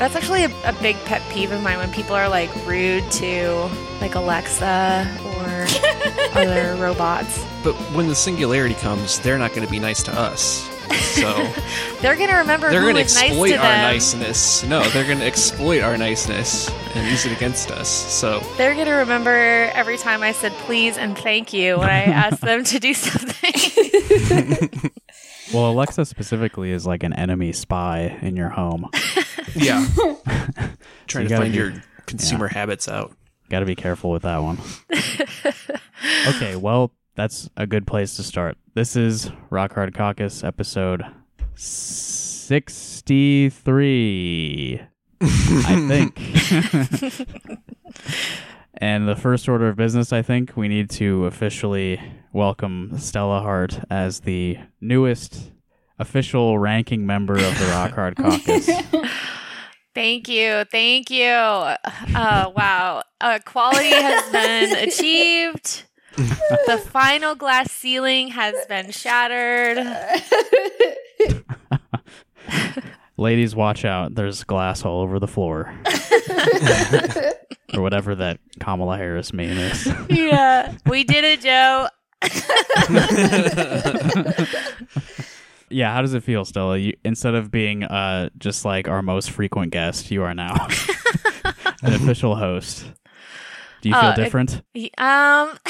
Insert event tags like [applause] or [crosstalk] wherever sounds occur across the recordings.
That's actually a, a big pet peeve of mine when people are like rude to like Alexa or [laughs] other robots. But when the singularity comes, they're not going to be nice to us. So [laughs] They're gonna remember they're who going to was nice exploit to our them. niceness. No, they're going to exploit our niceness and use it against us. So They're gonna remember every time I said please and thank you when I [laughs] asked them to do something. Well, Alexa specifically is like an enemy spy in your home. [laughs] yeah, trying you to gotta find be- your consumer habits out. Got to be careful with that one. [laughs] okay, well, that's a good place to start. This is Rock Hard Caucus episode 63, I [laughs] think. and the first order of business, I think, we need to officially welcome Stella Hart as the newest official ranking member of the Rock Hard Caucus. Thank you, thank you. Uh, wow, uh, quality has been achieved. the final glass ceiling has been shattered. [laughs] Ladies, watch out. There's glass all over the floor. [laughs] or whatever that Kamala Harris meme is. Yeah, we did it, Joe. [laughs] yeah, how does it feel, Stella? You, instead of being uh, just like our most frequent guest, you are now [laughs] an official host. Do you feel Uh, it- different? Um, [laughs]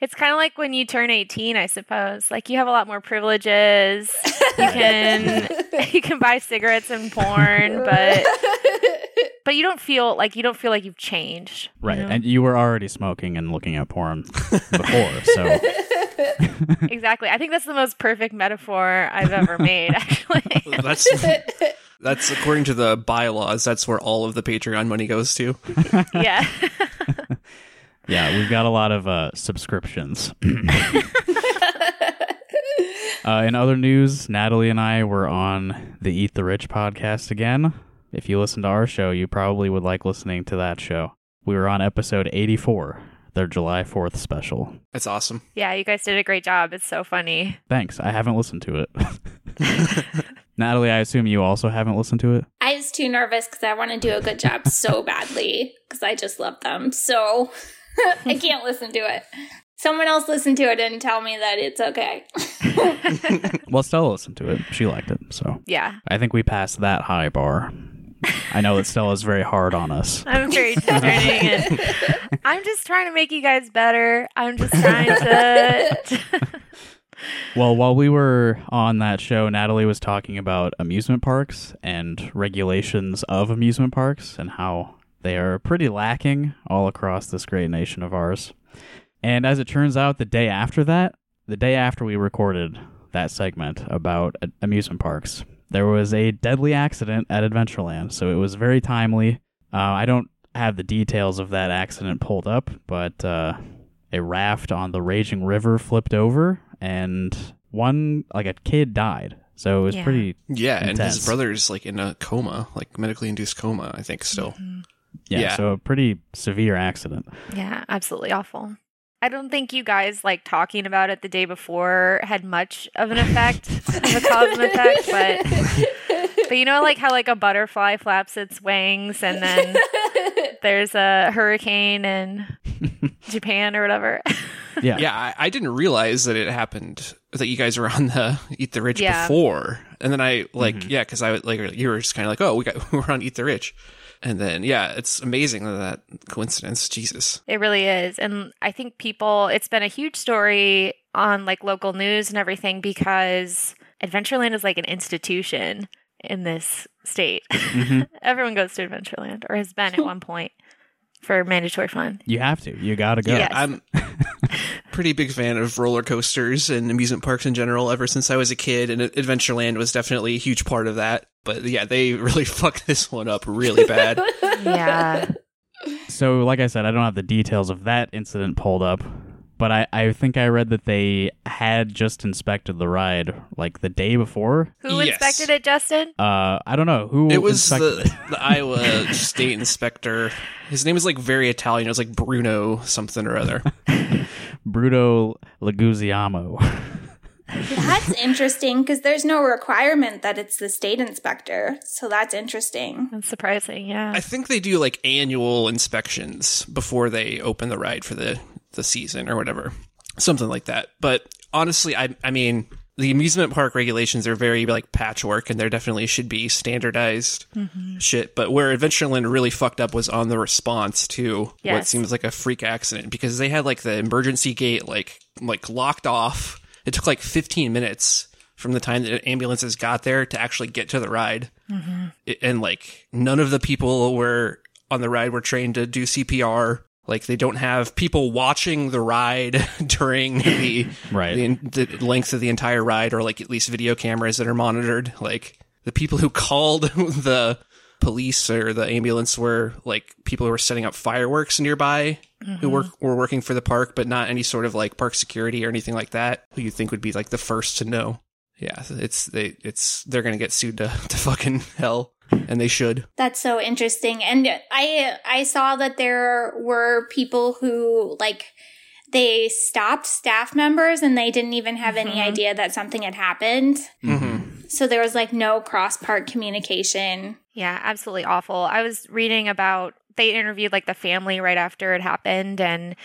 it's kind of like when you turn 18, I suppose. Like you have a lot more privileges. You can [laughs] you can buy cigarettes and porn, but but you don't feel like you don't feel like you've changed. you right. know? And you were already smoking and looking at porn before, so [laughs] exactly. I think that's the most perfect metaphor I've ever made. Actually, [laughs] That's [laughs] that's according to the bylaws. That's where all of the Patreon money goes to. yeah. yeah, we've got a lot of uh, subscriptions. [clears throat] Uh, in other news, Natalie and I were on the Eat the Rich podcast again. If you listen to our show, you probably would like listening to that show. We were on episode 84, their July 4th special. That's awesome. yeah, you guys did a great job. It's so funny. Thanks. I haven't listened to it. [laughs] [laughs] Natalie, I assume you also haven't listened to it? I was too nervous because I want to do a good job so [laughs] badly because I just love them. So I can't listen to it. Someone else listened to it and tell me that it's okay. Well, Stella listened to it. She liked it. So Yeah, I think we passed that high bar. I know that Stella's very hard on us. [laughs] I'm very discerning. and [laughs] I'm just trying to make you guys better. I'm just trying to. [laughs] Well, while we were on that show, Natalie was talking about amusement parks and regulations of amusement parks and how they are pretty lacking all across this great nation of ours. And as it turns out, the day after that, the day after we recorded that segment about amusement parks, there was a deadly accident at Adventureland. So it was very timely. Uh, I don't have the details of that accident pulled up, but uh, a raft on the raging river flipped over and one like a kid died so it was Yeah. pretty Yeah, and Intense. his brother's like in a coma, like medically induced coma. I think still. yeah, Yeah. so a pretty severe accident yeah, absolutely awful. I don't think you guys like talking about it the day before had much of an effect, of a cause and effect, but [laughs] but you know like how like a butterfly flaps its wings and then there's a hurricane in [laughs] Japan or whatever. yeah Yeah, I, I didn't realize that it happened. That you guys were on the Eat the Rich Yeah. before, and then I like Mm-hmm. yeah, because I like you were just kind of like, oh, we got [laughs] we're on Eat the Rich, and then yeah, it's amazing that, that coincidence. Jesus. It really is. And I think people, it's been a huge story on like local news and everything because Adventureland is like an institution in this state. Mhm. [laughs] Everyone goes to Adventureland or has been at [laughs] one point for mandatory fun. you have to you gotta go Yeah. Yes. I'm [laughs] pretty big fan of roller coasters and amusement parks in general ever since I was a kid, and Adventureland was definitely a huge part of that. But yeah, they really [laughs] fucked this one up really bad. [laughs] Yeah. so like i said i don't have the details of that incident pulled up but I, I think I read that they had just inspected the ride like the day before. Who Yes. inspected it, Justin? Uh, I don't know who It was inspected the, the Iowa state inspector. His name is like very Italian. It was like Bruno something or other. [laughs] Bruto Leguizamo. That's interesting because there's no requirement that it's the state inspector. So that's interesting. That's surprising. Yeah. I think they do like annual inspections before they open the ride for the the season or whatever, something like that. But honestly, I I mean, the amusement park regulations are very like patchwork, and there definitely should be standardized mm-hmm. shit. But where Adventureland really fucked up was on the response to what seems like a freak accident because they had like the emergency gate like like locked off. It took like 15 minutes from the time that ambulances got there to actually get to the ride it- and like none of the people were on the ride were trained to do CPR. Like they don't have people watching the ride [laughs] during the [laughs] Right. the, the length of the entire ride, or like at least video cameras that are monitored. Like the people who called [laughs] the police or the ambulance were like people who were setting up fireworks nearby who work were working for the park, but not any sort of like park security or anything like that. Who you think would be like the first to know? Yeah, it's they it's they're gonna get sued to, [laughs] to fucking hell, and they should. That's so interesting. And I I saw that there were people who like they stopped staff members and they didn't even have any Mhm. idea that something had happened. Mm-hmm. So there was like no cross park communication. Yeah, absolutely awful. I was reading about they interviewed like the family right after it happened and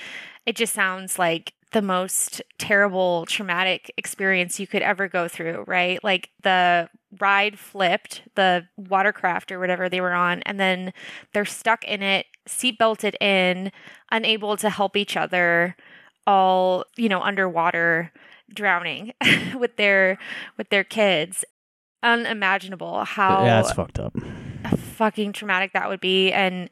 it just sounds like the most terrible traumatic experience you could ever go through, right? Like the ride flipped, the watercraft or whatever they were on, and then they're stuck in it, seatbelted in, unable to help each other, all, you know, underwater drowning [laughs] with their with their kids. Unimaginable how yeah, it's fucked up. Fucking traumatic that would be and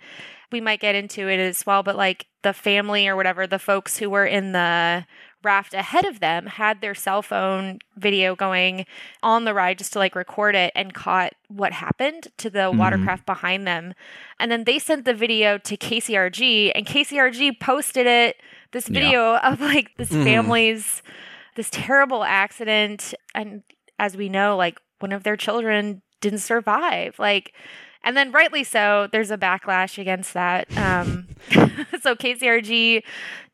we might get into it as well but like the family or whatever the folks who were in the raft ahead of them had their cell phone video going on the ride just to like record it and caught what happened to the Mhm. watercraft behind them and then they sent the video to KCRG and KCRG posted it this Yeah. video of like this Mhm. family's this terrible accident and as we know like one of their children didn't survive like and then rightly so there's a backlash against that um [laughs] so kcrg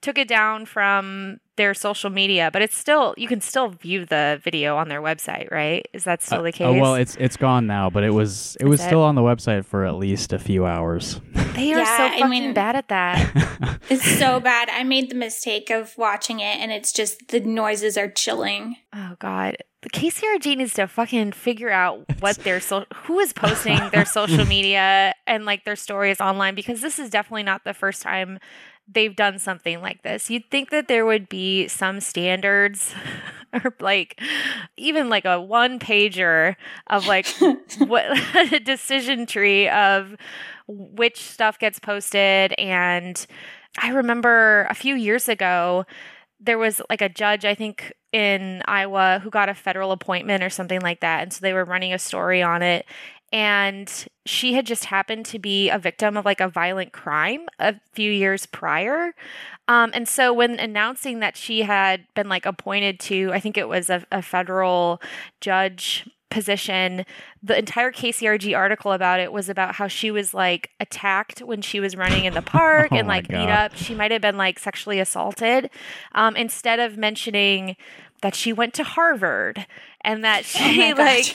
took it down from their social media but it's still you can still view the video on their website right is that still Uh, the case oh, well, it's it's gone now, but it was it Is was it? still on the website for at least a few hours. [laughs] they are Yeah, so I fucking mean- bad at that [laughs] It's so bad. I made the mistake of watching it and it's just the noises are chilling. oh god the KCRG needs to fucking figure out [laughs] what their so who is posting their social [laughs] media and like their stories online because this is definitely not the first time they've done something like this. You'd think that there would be some standards or like even like a one pager of like what a decision tree of which stuff gets posted. And I remember a few years ago there was like a judge I think in Iowa who got a federal appointment or something like that. And so they were running a story on it. And she had just happened to be a victim of like a violent crime a few years prior. Um, and so when announcing that she had been like appointed to i think it was a, a federal judge position the entire kcrg article about it was about how she was like attacked when she was running in the [laughs] park Oh and like beat up she might have been like sexually assaulted um, instead of mentioning that she went to harvard and that [laughs] Oh she like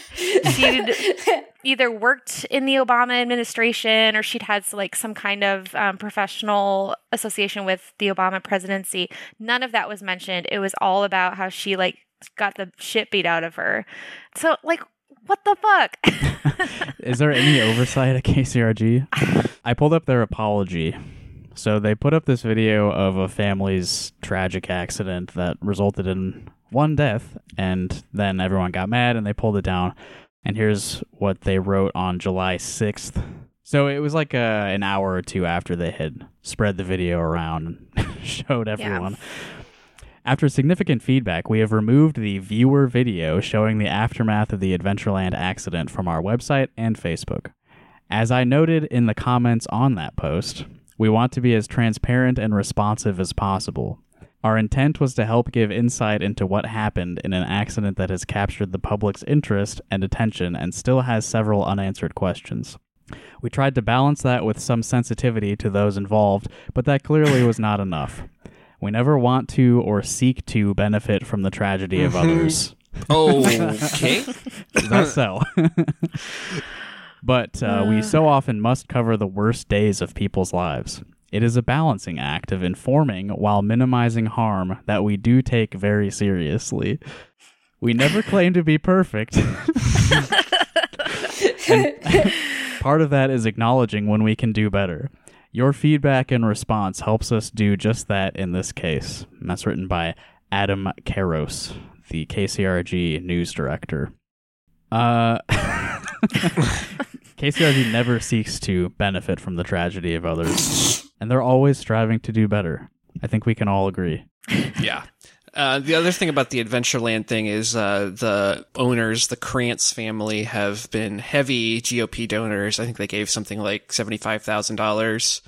she'd [laughs] either worked in the Obama administration or she'd had like some kind of um, professional association with the Obama presidency. None of that was mentioned. It was all about how she like got the shit beat out of her. So like, what the fuck? [laughs] Is there any oversight at KCRG? I pulled up their apology. So they put up this video of a family's tragic accident that resulted in one death, and then everyone got mad and they pulled it down. And here's what they wrote on July 6th. So it was like uh, an hour or two after they had spread the video around and [laughs] showed everyone. After significant feedback, we have removed the viewer video showing the aftermath of the Adventureland accident from our website and Facebook. As I noted in the comments on that post, we want to be as transparent and responsive as possible. Our intent was to help give insight into what happened in an accident that has captured the public's interest and attention and still has several unanswered questions. We tried to balance that with some sensitivity to those involved, but that clearly was not enough. We never want to or seek to benefit from the tragedy of others. Oh, [laughs] okay. [laughs] That's so. [laughs] but uh, we so often must cover the worst days of people's lives. It is a balancing act of informing while minimizing harm that we do take very seriously. We never claim to be perfect. And part of that is acknowledging when we can do better. Your feedback and response helps us do just that in this case. And that's written by Adam Carros, the KCRG news director. Uh, [laughs] KCRG never seeks to benefit from the tragedy of others, and they're always striving to do better. I think we can all agree. yeah. Uh, the other thing about the Adventureland thing is uh, the owners, the Krantz family, have been heavy GOP donors. I think they gave something like seventy-five thousand dollars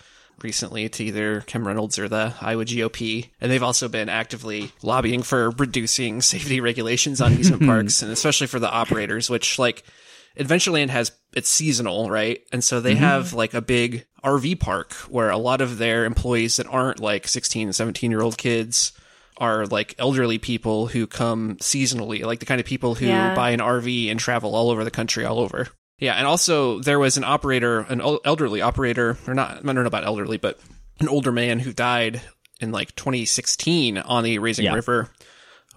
recently to either Kim Reynolds or the Iowa GOP, and they've also been actively lobbying for reducing [laughs] safety regulations on amusement [laughs] parks, and especially for the operators, which like Adventureland has it's seasonal, right? And so they have like a big RV park where a lot of their employees that aren't like 16 and 17 year old kids are like elderly people who come seasonally, like the kind of people who Yeah. buy an RV and travel all over the country, all over. Yeah, and also there was an operator, an elderly operator, or not, I don't know about elderly, but an older man who died in like 2016 on the Raging Yeah. River,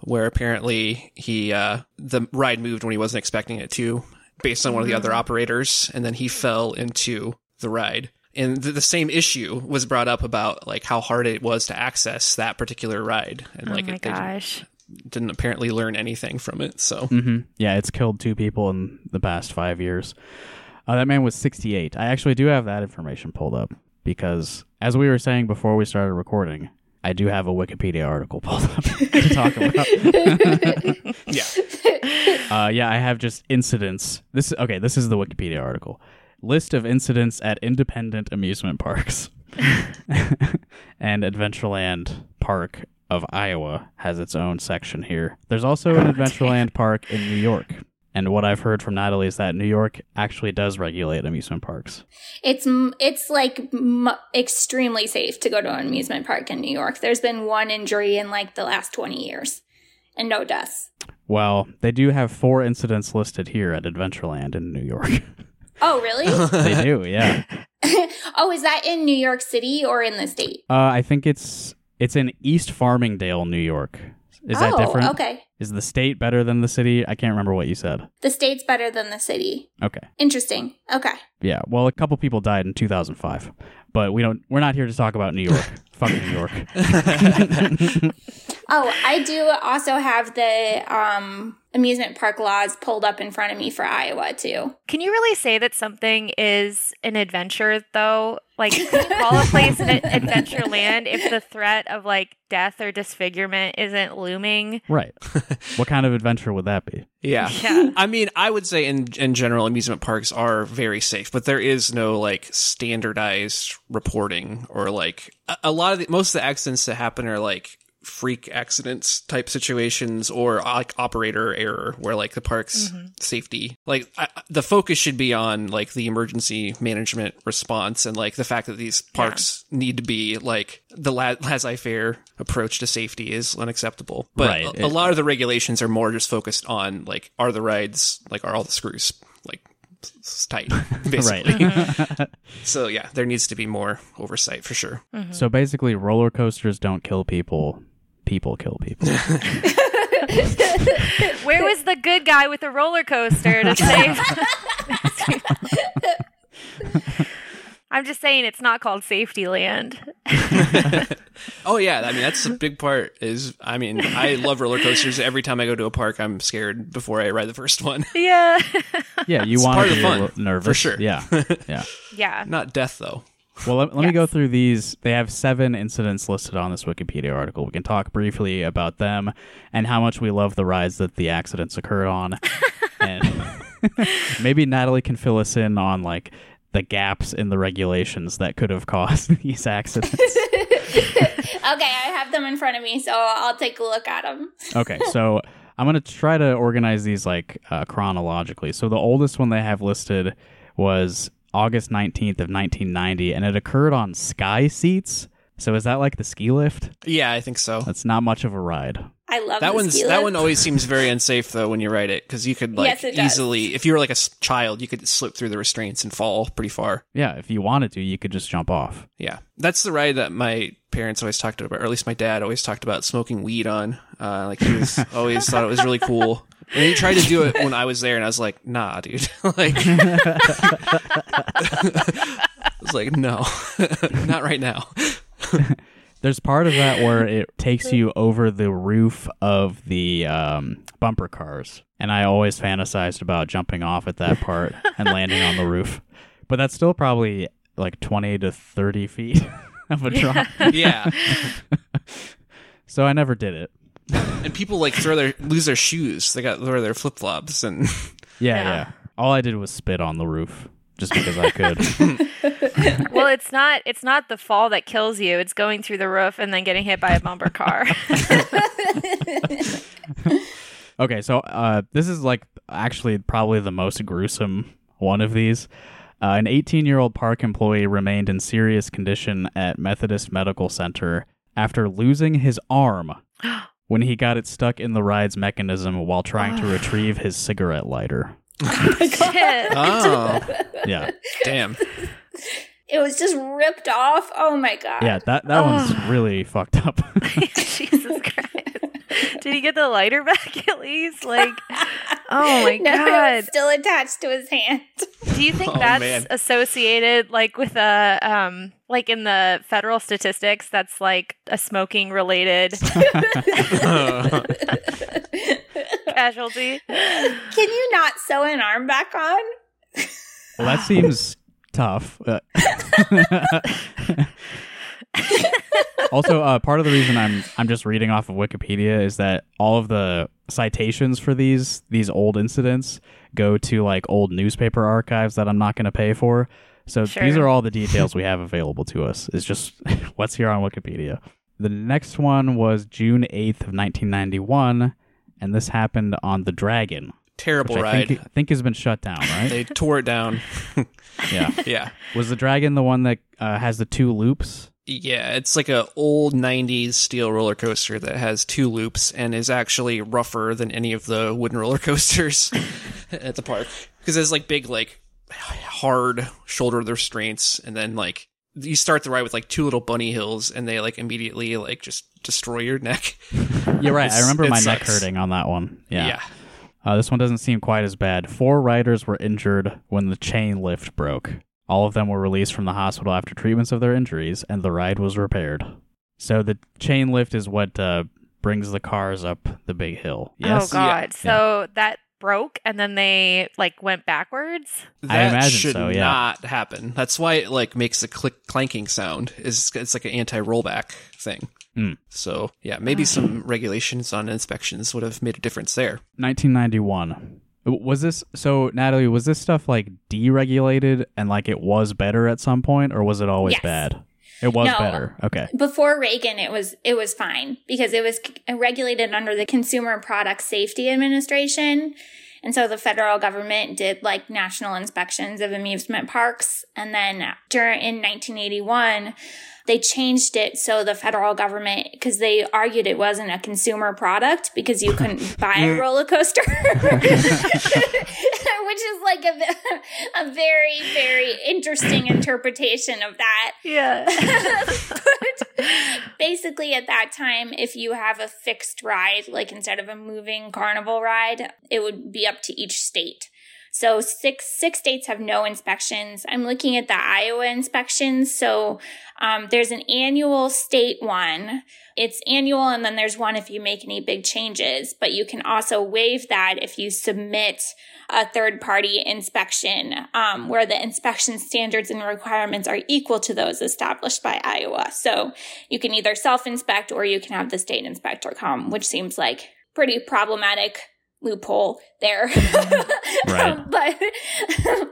where apparently he uh, the ride moved when he wasn't expecting it to, based on one of the other operators, and then he fell into the ride. And the, the same issue was brought up about like how hard it was to access that particular ride, and Oh like my it, gosh. didn't apparently learn anything from it. So hmm Yeah, it's killed two people in the past five years. Uh, that man was 68. I actually do have that information pulled up because, as we were saying before we started recording, I do have a Wikipedia article pulled up [laughs] to talk about. [laughs] yeah, Uh, yeah, I have just incidents. This okay. This is the Wikipedia article. List of incidents at independent amusement parks. [laughs] and Adventureland Park of Iowa has its own section here. There's also an [laughs] Adventureland Park in New York. And what I've heard from Natalie is that New York actually does regulate amusement parks. It's it's like m- extremely safe to go to an amusement park in New York. There's been one injury in like the last 20 years and no deaths. Well, they do have four incidents listed here at Adventureland in New York. [laughs] Oh, really? [laughs] they [laughs] do, yeah. [laughs] oh, is that in New York City or in the state? Uh, I think it's it's in East Farmingdale, New York. Is that oh, different? okay. Is the state better than the city? I can't remember what you said. The state's better than the city. Okay. Interesting. Okay. Yeah. Well, a couple people died in 2005, but we don't. We're not here to talk about New York. [laughs] Fuck New York. [laughs] Oh, I do also have the um, amusement park laws pulled up in front of me for Iowa too. Can you really say that something is an adventure, though? Like, can you call a place an a- [laughs] adventure land if the threat of like death or disfigurement isn't looming? right. [laughs] What kind of adventure would that be? yeah. Yeah. I mean, I would say in in general, amusement parks are very safe, but there is no like standardized reporting or like a, a lot of the, most of the accidents that happen are like freak accidents type situations or uh, like operator error where like the park's mm-hmm. safety. Like I, the focus should be on like the emergency management response and like the fact that these parks need to be like the la- laissez-faire approach to safety is unacceptable. But Right. a, a lot of the regulations are more just focused on like are the rides like are all the screws like s- tight [laughs] basically. Right. Mm-hmm. [laughs] so yeah there needs to be more oversight for sure. Mm-hmm. So basically, roller coasters don't kill people. People kill people. [laughs] [laughs] Where was the good guy with the roller coaster to [laughs] save? I'm just saying it's not called Safety Land. Oh yeah, I mean that's a big part. Is I mean I love roller coasters. Every time I go to a park, I'm scared before I ride the first one. Yeah. Yeah, you It's want to of be a fun, little nervous. for sure. Yeah. Yeah. yeah. Not death though. Well, let, let me go through these. They have seven incidents listed on this Wikipedia article. We can talk briefly about them and how much we love the rides that the accidents occurred on. [laughs] and [laughs] maybe Natalie can fill us in on like the gaps in the regulations that could have caused [laughs] these accidents. Okay, I have them in front of me, so I'll take a look at them. okay, so I'm gonna try to organize these like uh, chronologically. So the oldest one they have listed was August 19th of 1990, and it occurred on Sky Seats. So is that like the ski lift? Yeah, I think so. That's not much of a ride. I love That the one's ski that one always seems very unsafe though when you ride it because you could like Yes, it does. easily if you were like a s- child you could slip through the restraints and fall pretty far. Yeah, if you wanted to, you could just jump off. Yeah, that's the ride that my parents always talked about, or at least my dad always talked about smoking weed on. Uh, like he was [laughs] always thought it was really cool. And he tried to do it when I was there, and I was like, "Nah, dude." [laughs] like, [laughs] I was like, "No, not right now." There's part of that where it [laughs] takes you over the roof of the um, bumper cars, and I always fantasized about jumping off at that part and landing on the roof. But that's still probably like 20 to 30 feet [laughs] of a drop. Yeah, [laughs] So I never did it. and people like throw their lose their shoes. They got throw their flip flops, and Yeah, Yeah. yeah, All I did was spit on the roof just because I could. [laughs] [laughs] well, it's not it's not the fall that kills you. It's going through the roof and then getting hit by a bumper car. [laughs] Okay, so uh, this is like actually probably the most gruesome one of these. Uh, an 18 year old park employee remained in serious condition at Methodist Medical Center after losing his arm [gasps] when he got it stuck in the ride's mechanism while trying to retrieve his cigarette lighter. Shit. oh, [laughs] Yeah, damn. It was just ripped off. Oh my god. yeah, that that one's really fucked up. [laughs] Jesus Christ. Did he get the lighter back at least? Like, oh [laughs] my no, god. was still attached to his hand. Do you think Oh, that's man. associated like with a um like in the federal statistics that's like a smoking related casualty? Can you not sew an arm back on? well, that seems tough. [laughs] Also, uh, part of the reason I'm I'm just reading off of Wikipedia is that all of the citations for these these old incidents go to like old newspaper archives that I'm not going to pay for. So Sure. these are all the details we have available to us. It's just [laughs] what's here on Wikipedia. The next one was June 8th of 1991, and this happened on the Dragon, Terrible I ride. think, I think has been shut down, right? they tore it down. [laughs] yeah. [laughs] yeah. Was the Dragon the one that uh, has the two loops? Yeah, it's like a old '90s steel roller coaster that has two loops and is actually rougher than any of the wooden roller [laughs] coasters at the park because it's like big, like hard shoulder restraints, and then like you start the ride with like two little bunny hills, and they like immediately like just destroy your neck. [laughs] You're right. I remember it my neck hurting on that one. Yeah. yeah. Uh, this one doesn't seem quite as bad. Four riders were injured when the chain lift broke. All of them were released from the hospital after treatments of their injuries, and the ride was repaired. So the chain lift is what uh, brings the cars up the big hill. Yes. Oh god. So that broke and then they like went backwards? That I imagine should so, yeah. not happen. That's why it like makes a click clanking sound. Is it's like an anti rollback thing. Hmm. So yeah, maybe some regulations on inspections would have made a difference there. 1991. Was this so, Natalie? Was this stuff like deregulated and like it was better at some point, or was it always Yes. bad? It was No. better. Okay. Before Reagan, it was it was fine because it was c- uh, regulated under the Consumer Product Safety Administration, and so the federal government did like national inspections of amusement parks, and then uh, during in 1981. They changed it so the federal government, because they argued it wasn't a consumer product because you couldn't [laughs] buy a roller coaster, [laughs] which is like a, [laughs] a very, very interesting interpretation of that. Yeah. but basically, at that time, if you have a fixed ride, like instead of a moving carnival ride, it would be up to each state. So six six states have no inspections. I'm looking at the Iowa inspections. So um, there's an annual state one. It's annual, and then there's one if you make any big changes. But you can also waive that if you submit a third party inspection um, where the inspection standards and requirements are equal to those established by Iowa. So you can either self inspect or you can have the state inspector come, which seems like pretty problematic loophole there. [laughs] Right. [laughs] but [laughs]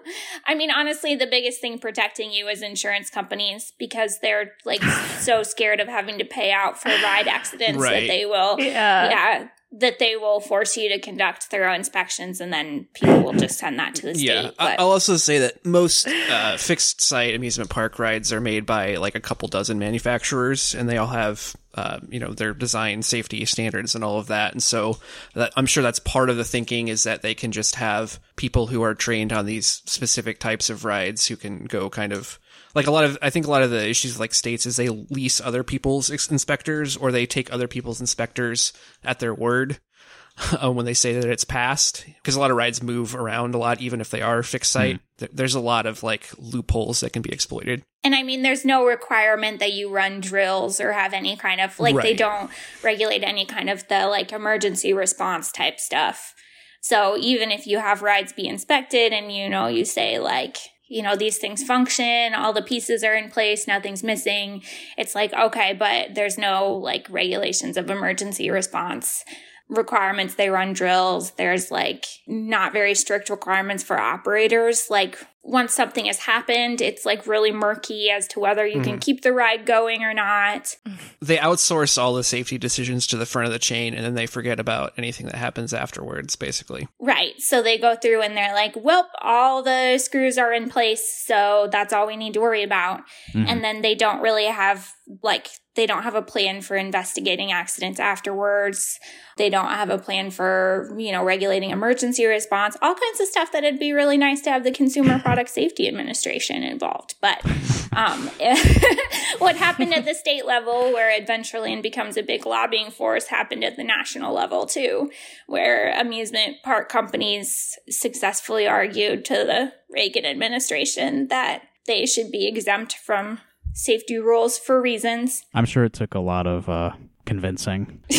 I mean, honestly, the biggest thing protecting you is insurance companies because they're like [sighs] so scared of having to pay out for ride accidents Right. that they will Yeah. yeah that they will force you to conduct thorough inspections and then people will just send that to the state. Yeah, I- but- I'll also say that most uh, fixed site amusement park rides are made by like a couple dozen manufacturers, and they all have uh, you know their design safety standards and all of that. And so that, I'm sure that's part of the thinking is that they can just have people who are trained on these specific types of rides who can go kind of like a lot of I think a lot of the issues like states is they lease other people's inspectors or they take other people's inspectors at their word [laughs] uh, when they say that it's passed because a lot of rides move around a lot even if they are fixed site There- there's a lot of like loopholes that can be exploited And I mean, there's no requirement that you run drills or have any kind of like they don't regulate any kind of the like emergency response type stuff. So even if you have rides be inspected and you know you say like you know these things function, all the pieces are in place, nothing's missing. It's like okay, but there's no like regulations of emergency response requirements. They run drills. There's like not very strict requirements for operators. Like once something has happened it's like really murky as to whether you can mm-hmm. keep the ride going or not. They outsource all the safety decisions to the front of the chain and then they forget about anything that happens afterwards basically. Right. So they go through and they're like well all the screws are in place so that's all we need to worry about. Mm-hmm. And then they don't really have like they don't have a plan for investigating accidents afterwards. They don't have a plan for you know regulating emergency response all kinds of stuff that it'd be really nice to have the consumer [laughs] product safety administration involved. But um, [laughs] what happened at the state level where adventureland becomes a big lobbying force happened at the national level too where amusement park companies successfully argued to the reagan administration that they should be exempt from safety rules for reasons [laughs] I'm sure it took a lot of uh, convincing. [laughs]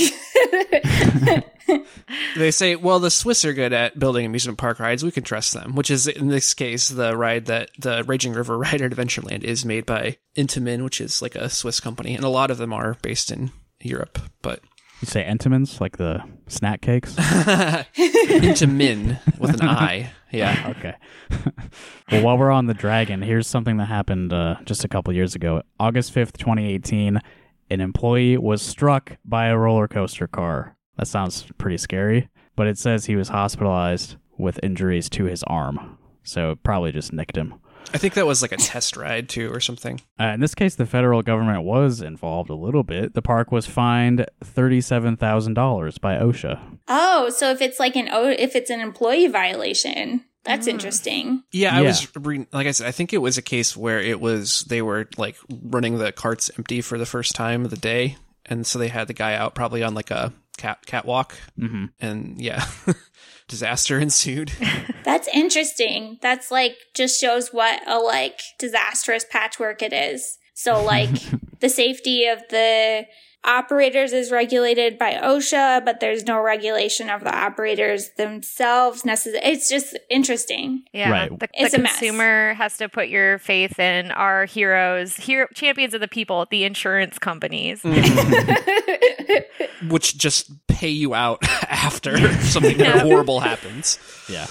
they say well the swiss are good at building amusement park rides we can trust them which is in this case the ride that the raging river [laughs] ride at adventureland is made by intamin which is like a swiss company and a lot of them are based in europe but You say Entenmann's, like the snack cakes? intamin with an i yeah [laughs] okay. [laughs] well, while we're on the dragon, here's something that happened uh, just a couple years ago. August 5th, 2018, an employee was struck by a roller coaster car. That sounds pretty scary, but it says he was hospitalized with injuries to his arm. So probably just nicked him. I think that was like a test ride too or something Uh, in this case, the federal government was involved a little bit. The park was fined $37,000 by OSHA. oh so if it's like an oh if it's an employee violation that's interesting Yeah, I Yeah. was re- like I said. I think it was a case where it was they were like running the carts empty for the first time of the day, and so they had the guy out probably on like a cat catwalk, hmm and yeah, [laughs] disaster [laughs] ensued. [laughs] That's interesting. That's like just shows what a like disastrous patchwork it is. So like [laughs] the safety of the operators is regulated by OSHA, but there's no regulation of the operators themselves necessarily. It's just interesting. Yeah, Right. the, It's the a mess. consumer has to put your faith in our heroes, hero champions of the people, the insurance companies. Mm-hmm. which just pay you out [laughs] after [laughs] something Yeah. horrible happens. Yeah.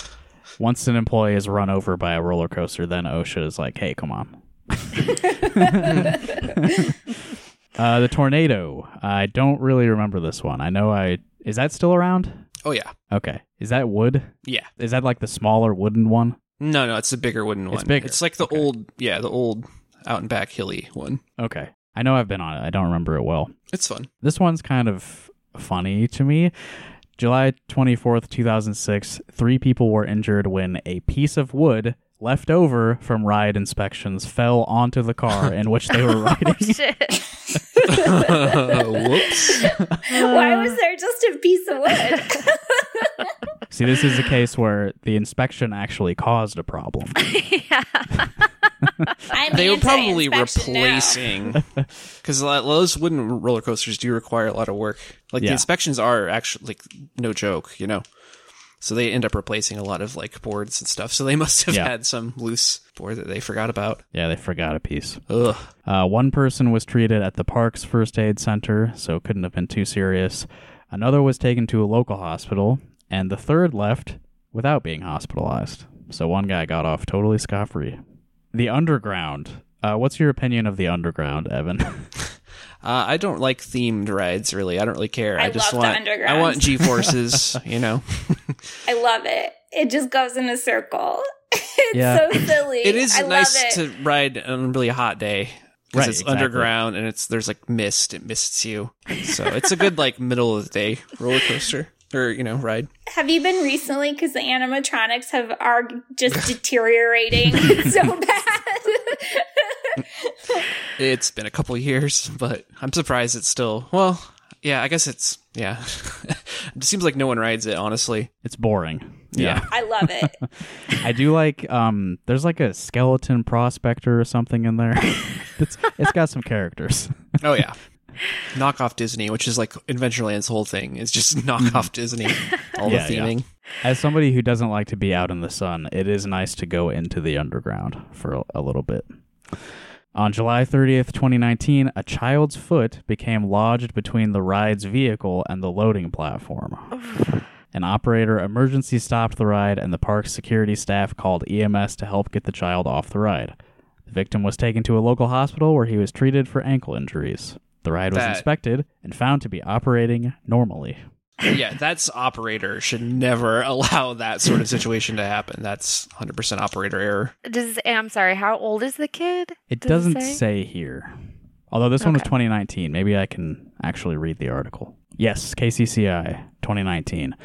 Once an employee is run over by a roller coaster, then OSHA is like, hey, come on. [laughs] uh, the tornado. I don't really remember this one. I know I. Is that still around? Oh yeah, Okay. Is that wood? yeah. Is that like the smaller wooden one? No, no, it's a bigger wooden one. It's bigger. It's like the Okay. old, yeah, the old out and back hilly one. Okay. I know I've been on it. I don't remember it well. It's fun. This one's kind of funny to me. July 24th, 2006, three people were injured when a piece of wood left over from ride inspections fell onto the car [laughs] in which they were oh, riding. shit. [laughs] Whoops. Why was there just a piece of wood? [laughs] See, this is a case where the inspection actually caused a problem. [laughs] yeah. I'm they were probably replacing [laughs] because those wooden roller coasters do require a lot of work. Like the inspections are actually like no joke, you know. So they end up replacing a lot of like boards and stuff. So they [laughs] must have Yeah. had some loose board that they forgot about. Yeah, they forgot a piece. Ugh. Uh, one person was treated at the park's first aid center, so it couldn't have been too serious. Another was taken to a local hospital, and the third left without being hospitalized. So one guy got off totally scot free. The underground. Uh, what's your opinion of the underground, Evan? [laughs] Uh, I don't like themed rides really. I don't really care. I, I just love the want underground. I want G forces. [laughs] you know, I love it. It just goes in a circle. [laughs] it's Yeah. so [laughs] silly. it is I nice love it. to ride on a really hot day because Right, it's exactly. underground and it's there's like mist. It mists you, so it's a good like middle of the day roller coaster or you know ride. Have you been recently? Because the animatronics have are just deteriorating so bad. It's been a couple years, but I'm surprised it's still well. Yeah, I guess it's yeah. [laughs] it seems like no one rides it honestly. It's boring. Yeah. I love it. [laughs] I do like um there's like a skeleton prospector or something in there. [laughs] it's it's got some characters. Oh yeah. knock off Disney, which is like Adventureland's whole thing. Is just knock off Disney. All Yeah, the yeah. theming. As somebody who doesn't like to be out in the sun, it is nice to go into the underground for a, a little bit. On July 30th, 2019, a child's foot became lodged between the ride's vehicle and the loading platform. [sighs] An operator emergency stopped the ride, and the park's security staff called EMS to help get the child off the ride. The victim was taken to a local hospital where he was treated for ankle injuries. The ride was That- inspected and found to be operating normally. Yeah, that's operator should never [laughs] allow that sort of situation to happen. That's 100% operator error. Does I'm sorry. How old is the kid? It Does doesn't say? say? here. Although this one was 2019. Maybe I can actually read the article. Yes, KCCI 2019.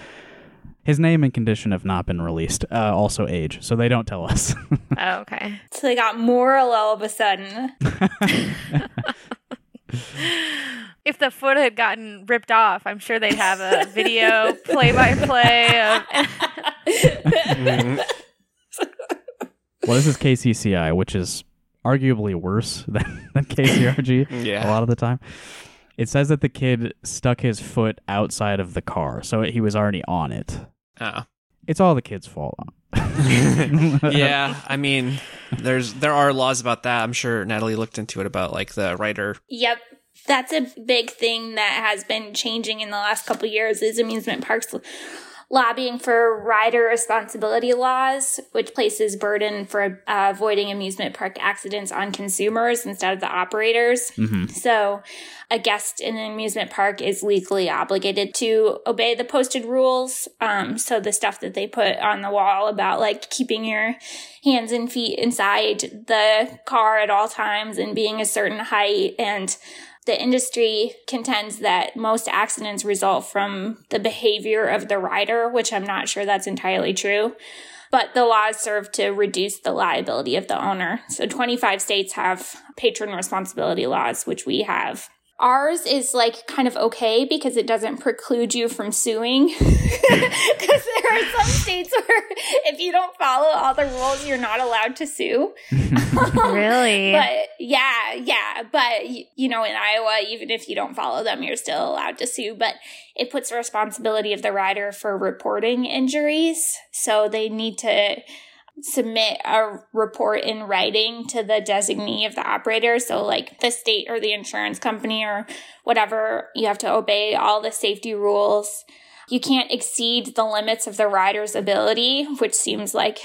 His name and condition have not been released. Uh, also, age. So they don't tell us. [laughs] Oh, okay. so they got moral all of a sudden. [laughs] [laughs] If the foot had gotten ripped off, I'm sure they'd have a video play by play of. Mm-hmm. well, this is KCCI, which is arguably worse [laughs] than, than KCRG [laughs] a lot of the time. It says that the kid stuck his foot outside of the car, so he was already on it. Oh. It's all the kid's fault. [laughs] [laughs] yeah, I mean, there's there are laws about that. I'm sure Natalie looked into it about like the writer. Yep. That's a big thing that has been changing in the last couple of years is amusement parks lobbying for rider responsibility laws, which places burden for uh, avoiding amusement park accidents on consumers instead of the operators. hmm So, a guest in an amusement park is legally obligated to obey the posted rules. Um, so, the stuff that they put on the wall about like keeping your hands and feet inside the car at all times and being a certain height and the industry contends that most accidents result from the behavior of the rider, which I'm not sure that's entirely true. But the laws serve to reduce the liability of the owner. So 25 states have patron responsibility laws, which we have. Ours is like kind of okay because it doesn't preclude you from suing. [laughs] Because there are some states where if you don't follow all the rules, you're not allowed to sue. [laughs] [laughs] really? But yeah, yeah. But you know, in Iowa, even if you don't follow them, you're still allowed to sue. But it puts the responsibility of the rider for reporting injuries. So they need to submit a report in writing to the designee of the operator. So, like the state or the insurance company or whatever, you have to obey all the safety rules. You can't exceed the limits of the rider's ability, which seems like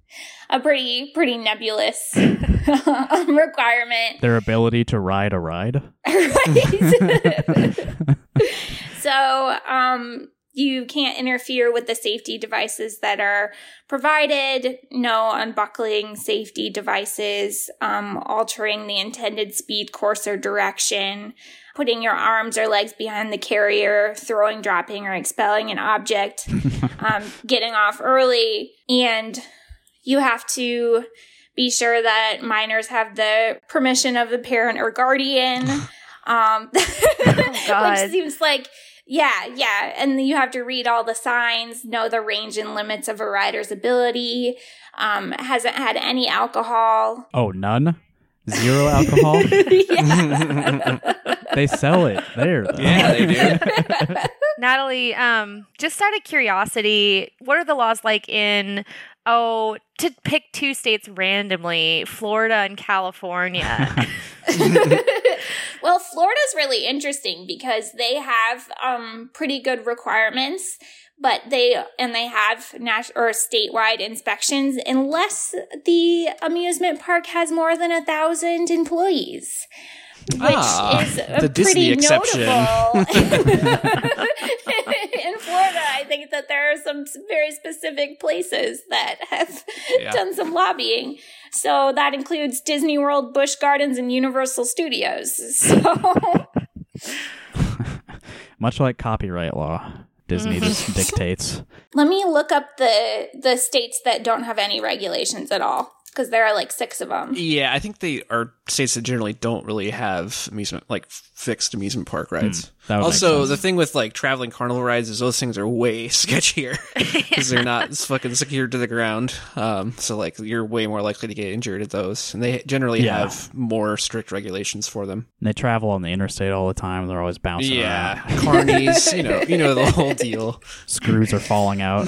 [laughs] a pretty pretty nebulous [laughs] requirement. Their ability to ride a ride. [laughs] Right. so, um, you can't interfere with the safety devices that are provided. No unbuckling safety devices, um, altering the intended speed, course, or direction, putting your arms or legs behind the carrier, throwing, dropping, or expelling an object, [laughs] um, getting off early, and you have to be sure that minors have the permission of the parent or guardian. [laughs] Um, [laughs] God. which seems like, yeah, yeah. And you have to read all the signs, know the range and limits of a rider's ability, um, hasn't had any alcohol. Oh, none? Zero alcohol? yeah. [laughs] [laughs] they sell it there. Though. Yeah, they do. [laughs] Natalie, um, just out of curiosity, what are the laws like in oh to pick two states randomly, Florida and California? [laughs] well, Florida's really interesting because they have um, pretty good requirements, but they and they have national or statewide inspections unless the amusement park has more than a thousand employees. Which Ah, is a the Disney pretty exception. notable. [laughs] In Florida, I think that there are some very specific places that have Yeah. [laughs] done some lobbying. So that includes Disney World, Busch Gardens, and Universal Studios. [laughs] So Much like copyright law, Disney just dictates. let me look up the the states that don't have any regulations at all because there are like six of them. Yeah, I think they are states that generally don't really have amusement, like fixed amusement park rides. that would make also, sense. the thing with like traveling carnival rides is those things are way [laughs] sketchier [laughs] because they're not fucking secured to the ground. Um, so like you're way more likely to get injured at those, and they generally Yeah. have more strict regulations for them. And they travel on the interstate all the time. They're always bouncing Yeah, around. [laughs] carnies, you know, you know the whole deal. Screws are falling out.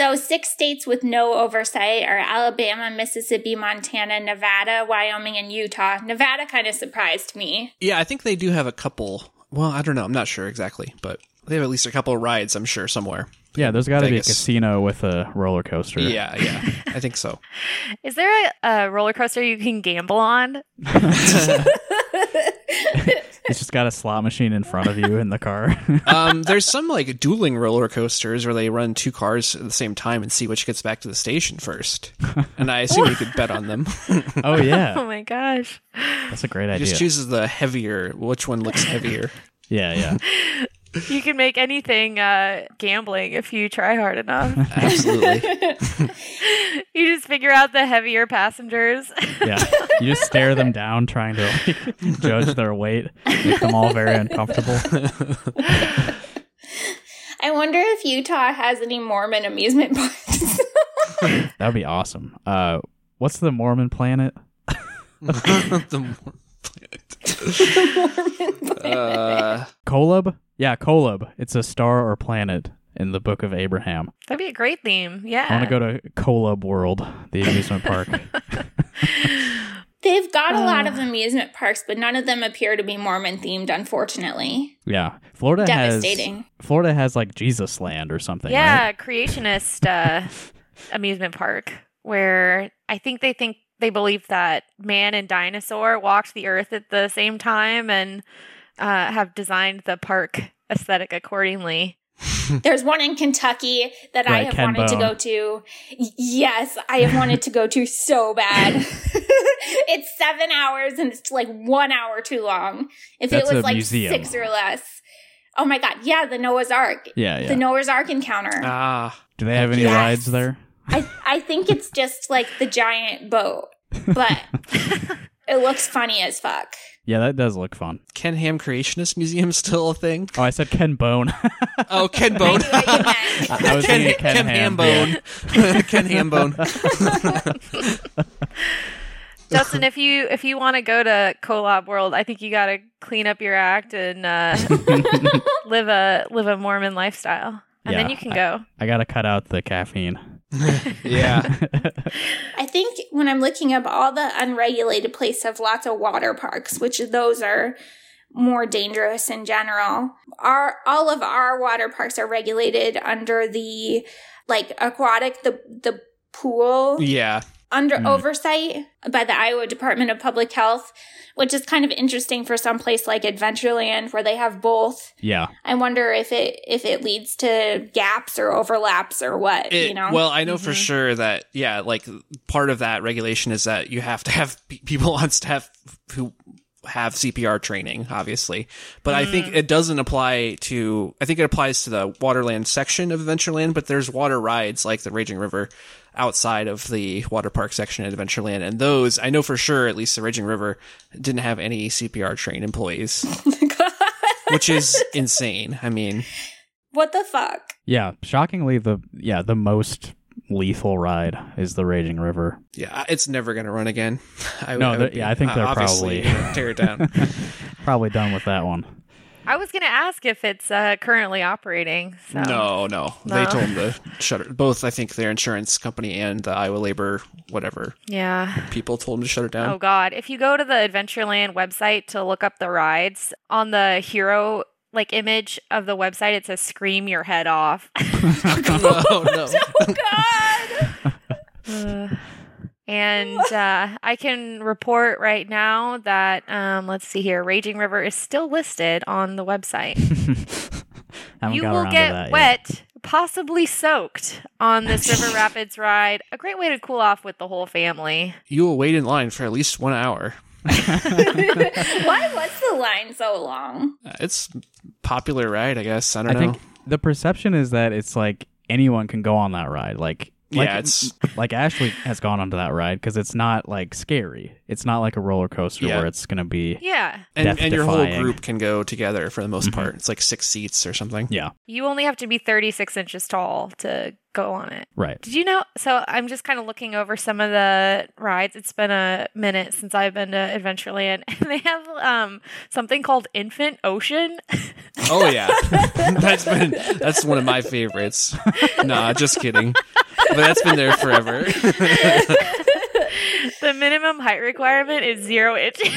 So, six states with no oversight are Alabama, Mississippi, Montana, Nevada, Wyoming, and Utah. Nevada kind of surprised me. Yeah, I think they do have a couple. Well, I don't know. I'm not sure exactly, but they have at least a couple of rides. I'm sure somewhere. Yeah, there's got to be a casino with a roller coaster. Yeah, yeah, I think so. [laughs] Is there a, a roller coaster you can gamble on? [laughs] [laughs] It's just got a slot machine in front of you in the car. [laughs] um, there's some like dueling roller coasters where they run two cars at the same time and see which gets back to the station first. And I assume you could bet on them. [laughs] oh yeah. Oh my gosh. that's a great He idea. just chooses the heavier, which one looks heavier. yeah, yeah. You can make anything uh, gambling if you try hard enough. [laughs] Absolutely. [laughs] you just figure out the heavier passengers. Yeah, you just [laughs] stare them down, trying to like, judge their weight, make them all very uncomfortable. I wonder if Utah has any Mormon amusement parks. That would be awesome. Uh, what's the Mormon planet? the Mormon planet. The Mormon uh, Kolob? Yeah, Kolob. It's a star or planet in the Book of Abraham. That'd be a great theme. Yeah. I want to go to Kolob World, the amusement park. [laughs] [laughs] They've got a lot of amusement parks, but none of them appear to be Mormon themed, unfortunately. Yeah, Florida Devastating. has Florida has like Jesus Land or something. yeah, right? creationist uh, [laughs] amusement park where I think they think they believe that man and dinosaur walked the earth at the same time and uh, have designed the park aesthetic accordingly. [laughs] There's one in Kentucky that I have Ken wanted to go to. Yes, I have wanted to go to so bad. [laughs] [laughs] it's seven hours and it's like one hour too long. If That's it was like museum. six or less. Oh my god, yeah, the Noah's Ark. Yeah, yeah. The Noah's Ark encounter. ah, Do they have any Yes. rides there? I, I think it's just like the giant boat, but it looks funny as fuck. Yeah, that does look fun. Ken Ham Creationist Museum [laughs] still a thing? Oh, I said Ken Bone. [laughs] Oh, Ken Bone. [laughs] I knew what you meant. I was Ken, thinking Ken, Ken Ham. Hambone. Ken Hambone. Justin, if you if you want to go to Kolob World, I think you got to clean up your act and uh, live a live a Mormon lifestyle, and then you can go. I gotta cut out the caffeine. [laughs] Yeah. I think when I'm looking up all the unregulated places have lots of water parks, which those are more dangerous in general. Our all of our water parks are regulated under the like aquatic the the pool Yeah. Under Mm. oversight by the Iowa Department of Public Health, which is kind of interesting for some place like Adventureland where they have both. yeah, I wonder if it if it leads to gaps or overlaps or what, It- you know. Well, I know for Mhm. sure that yeah, like part of that regulation is that you have to have pe- people [laughs] on staff who have CPR training, obviously. But I think it doesn't apply to. I think it applies to the Waterland section of Adventureland. But there's water rides like the Raging River outside of the water park section at Adventureland, and those I know for sure. At least the Raging River didn't have any CPR trained employees, [laughs] which is insane. I mean, what the fuck? yeah. Shockingly, the yeah the most lethal ride is the Raging River. yeah, it's never gonna run again. [laughs] I, No, I they're- would yeah, I think uh, they're obviously probably- [laughs] tear it down. Probably done with that one. I was gonna ask if it's uh, currently operating. So. No, no. They told them to [laughs] shut it. Both, I think, their insurance company and the Iowa Labor, whatever, Yeah. people told them to shut it down. Oh God! If you go to the Adventureland website to look up the rides, on the hero like image of the website, it says "Scream your head off." [laughs] [laughs] Oh, no. Oh god! Uh, And [laughs] uh, I can report right now that, um, let's see here, Raging River is still listed on the website. [laughs] You will get that yet. wet, possibly soaked on this [laughs] River Rapids ride. A great way to cool off with the whole family. You will wait in line for at least one hour. Why was the line so long? Uh, It's popular ride, I guess. I don't I know. think the perception is that it's like anyone can go on that ride. Like, like, Yeah, it's- like Ashley has gone onto that ride because it's not like scary. It's not like a roller coaster Yeah. where it's gonna be. Yeah. and, and your whole group can go together for the most Mhm. part. It's like six seats or something. Yeah, You only have to be 36 inches tall to go on it. right. Did you know? So I'm just kind of looking over some of the rides. It's been a minute since I've been to Adventureland, [laughs] and they have um, something called Infant Ocean. Oh yeah, [laughs] [laughs] that's been that's one of my favorites. nah, just kidding. But that's been there forever. [laughs] the minimum height requirement is zero inches,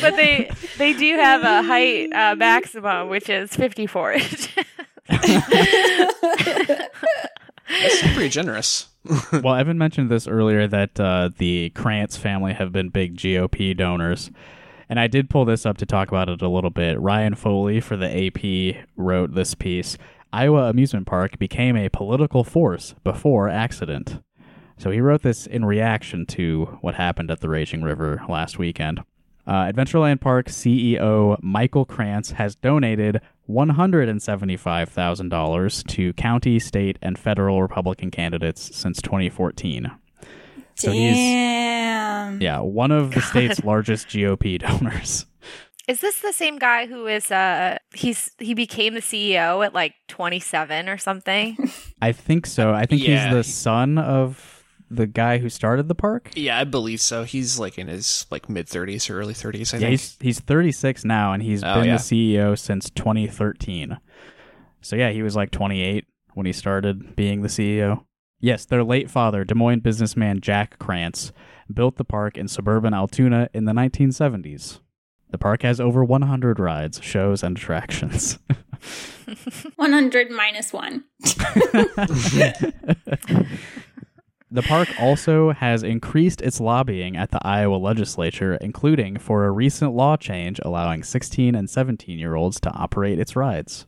but they they do have a height uh, maximum, which is 54 inches. That's pretty generous. [laughs] well, Evan mentioned this earlier that uh, the Krantz family have been big GOP donors. And I did pull this up to talk about it a little bit. Ryan Foley for the AP wrote this piece Iowa Amusement Park became a political force before accident. So he wrote this in reaction to what happened at the Raging River last weekend. Uh, Adventureland Park CEO Michael Krantz has donated $175,000 to county, state, and federal Republican candidates since 2014. So he's Damn. yeah, one of the [laughs] state's largest GOP donors. Is this the same guy who is uh he's he became the CEO at like 27 or something? [laughs] I think so. I think Yeah. he's the son of the guy who started the park. Yeah, I believe so. He's like in his like mid thirties or early thirties. I Yeah, think. he's he's 36 now, and he's Oh, been yeah. the CEO since 2013. So yeah, he was like 28 when he started being the CEO. Yes, their late father, Des Moines businessman Jack Krantz, built the park in suburban Altoona in the 1970s. The park has over 100 rides, shows, and attractions. [laughs] 100 minus 1. [laughs] The park also has increased its lobbying at the Iowa legislature, including for a recent law change allowing 16 and 17 year olds to operate its rides.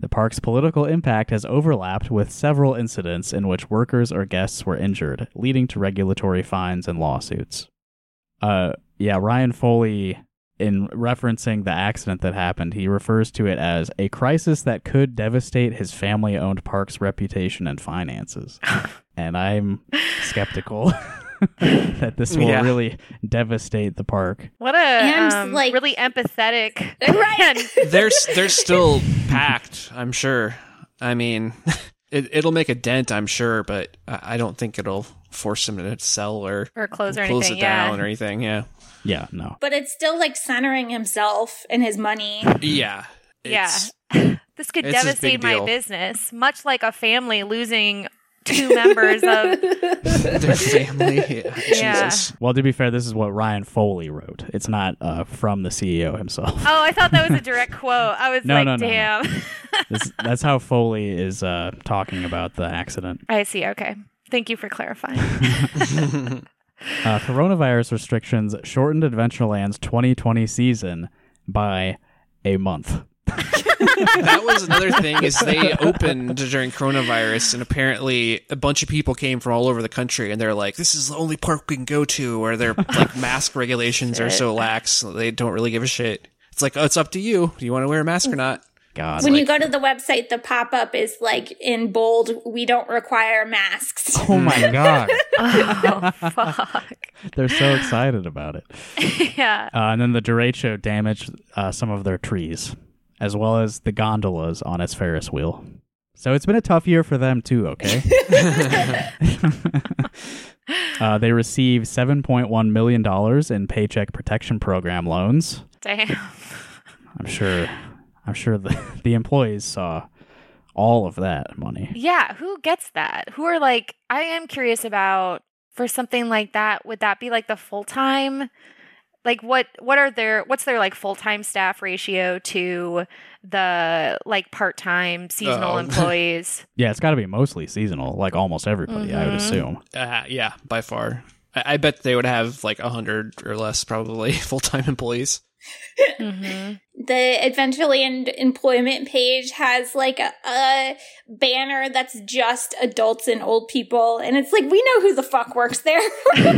The park's political impact has overlapped with several incidents in which workers or guests were injured, leading to regulatory fines and lawsuits. Uh, yeah, Ryan Foley, in referencing the accident that happened, he refers to it as a crisis that could devastate his family owned park's reputation and finances. [laughs] and I'm skeptical [laughs] that this will Yeah. really devastate the park. What a And, um, like- really empathetic [laughs] Right. they're they're still packed. I'm sure. I mean, it, it'll make a dent. I'm sure, but I I don't think it'll force him to sell or or close or close anything. it yeah. down or anything. Yeah, Yeah, no. But it's still like centering himself and his money. yeah, Yeah. [laughs] This could devastate my deal. business, much like a family losing two members of. [laughs] Their family. [laughs] Yeah. Yeah. Jesus. Well, to be fair, this is what Ryan Foley wrote. It's not uh, from the CEO himself. Oh, I thought that was a direct quote. I was No, like, no, no, no. damn. This, that's how Foley is uh, talking about the accident. I see. Okay. Thank you for clarifying. Uh, coronavirus restrictions shortened Adventureland's 2020 season by a month. that was another thing is they opened during coronavirus and apparently a bunch of people came from all over the country and they're like this is the only park we can go to where their like mask regulations are so lax they don't really give a shit. It's like oh, it's up to you. Do you want to wear a mask or not God. when you go to the website, the pop up is like in bold, we don't require masks. [laughs] oh my God. [laughs] oh, fuck. They're so excited about it. [laughs] yeah. Uh, and then the derecho damaged uh, some of their trees, as well as the gondolas on its Ferris wheel. So it's been a tough year for them too. Okay. uh, they received seven point one million dollars in Paycheck Protection Program loans. Damn. I'm sure. I'm sure the [laughs] the employees saw all of that money. Yeah. Who gets that? Who are like, I am curious about for something like that. Would that be like the full time like what what are their what's their like full-time staff ratio to the like part-time seasonal Oh. [laughs] employees Yeah, it's got to be mostly seasonal, like almost everybody, I would Mhm. assume. Uh, yeah, by far. I, I bet they would have like a hundred or less, probably [laughs] full time employees. hmm the Adventureland employment page has like a, a banner that's just adults and old people, and it's like we know who the fuck works there. [laughs] sixteen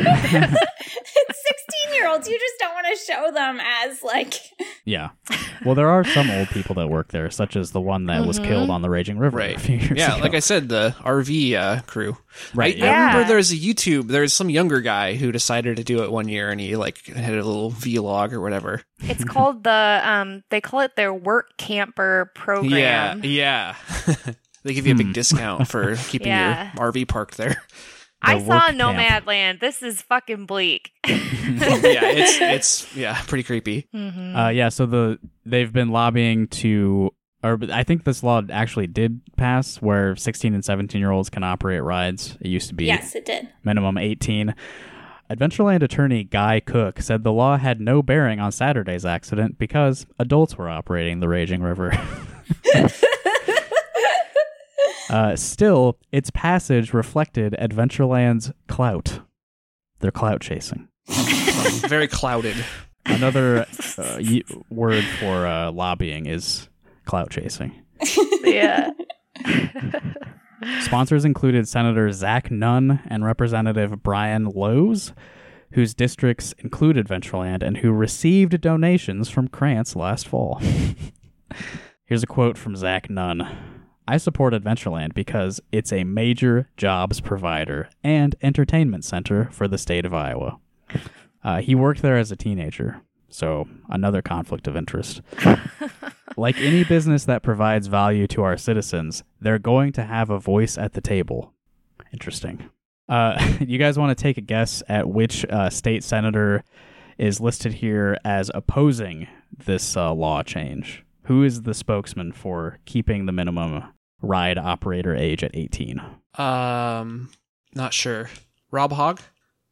year olds. You just don't want to show them as like [laughs] Yeah. Well, there are some old people that work there, such as the one that was Mhm. killed on the Raging River Right. a few years Yeah, ago. like I said, the RV uh, crew. right. I, yeah. I remember Yeah. there's a YouTube. There's some younger guy who decided to do it one year, and he like had a little vlog or whatever. it's called the um they call it their work camper program Yeah, yeah. [laughs] they give you a big Hmm. discount for [laughs] keeping Yeah. your RV parked there. i saw work camp. nomadland this is fucking bleak [laughs] yeah, it's it's yeah, pretty creepy. Mhm. Uh, yeah, so the they've been lobbying to, or I think this law actually did pass, where 16 and 17 year olds can operate rides. It used to be yes, it did. minimum 18. Adventureland attorney Guy Cook said the law had no bearing on Saturday's accident because adults were operating the Raging River. [laughs] uh, still, its passage reflected Adventureland's clout. They're clout chasing. [laughs] Very clouded. Another uh, y- word for uh, lobbying is clout chasing. [laughs] yeah Sponsors included Senator Zach Nunn and Representative Brian Lohse, whose districts include Adventureland and who received donations from Krantz last fall. [laughs] Here's a quote from Zach Nunn. I support Adventureland because it's a major jobs provider and entertainment center for the state of Iowa. Uh, he worked there as a teenager, so another conflict of interest. [laughs] like any business that provides value to our citizens, they're going to have a voice at the table. Interesting. Uh, [laughs] you guys want to take a guess at which uh, state senator is listed here as opposing this uh, law change? Who is the spokesman for keeping the minimum ride operator age at 18? Um, not sure. Rob Hogg,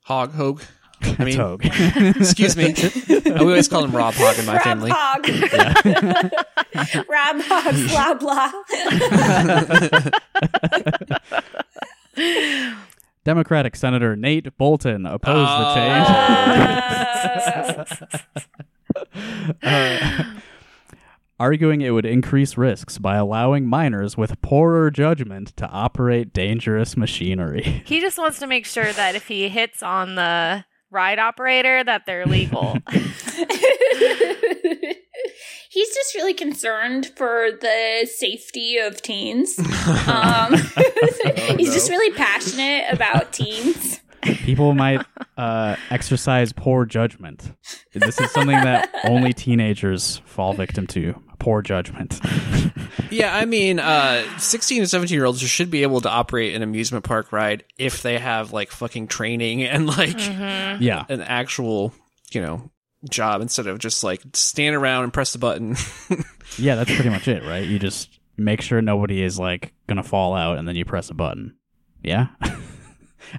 Hog Hogue. [laughs] I mean, Togue. [laughs] [laughs] excuse me. we always call him Rob Hog in my Rob family. Hogg. Rob Hogg, blah blah. Democratic Senator Nate Boulton opposed Oh. the change. Uh, arguing it would increase risks by allowing minors with poorer judgment to operate dangerous machinery. he just wants to make sure that if he hits on the ride operator that they're legal [laughs] He's just really concerned for the safety of teens. [laughs] Um, he's just really passionate about teens. People might uh, exercise poor judgment. This is something that only teenagers fall victim to poor judgment. [laughs] Yeah, I mean, uh, 16 and 17 year olds should be able to operate an amusement park ride if they have like fucking training and like Yeah. an actual, you know, job instead of just like stand around and press the button. [laughs] Yeah, that's pretty much it, right? You just make sure nobody is like gonna fall out, and then you press a button. Yeah, [laughs] I've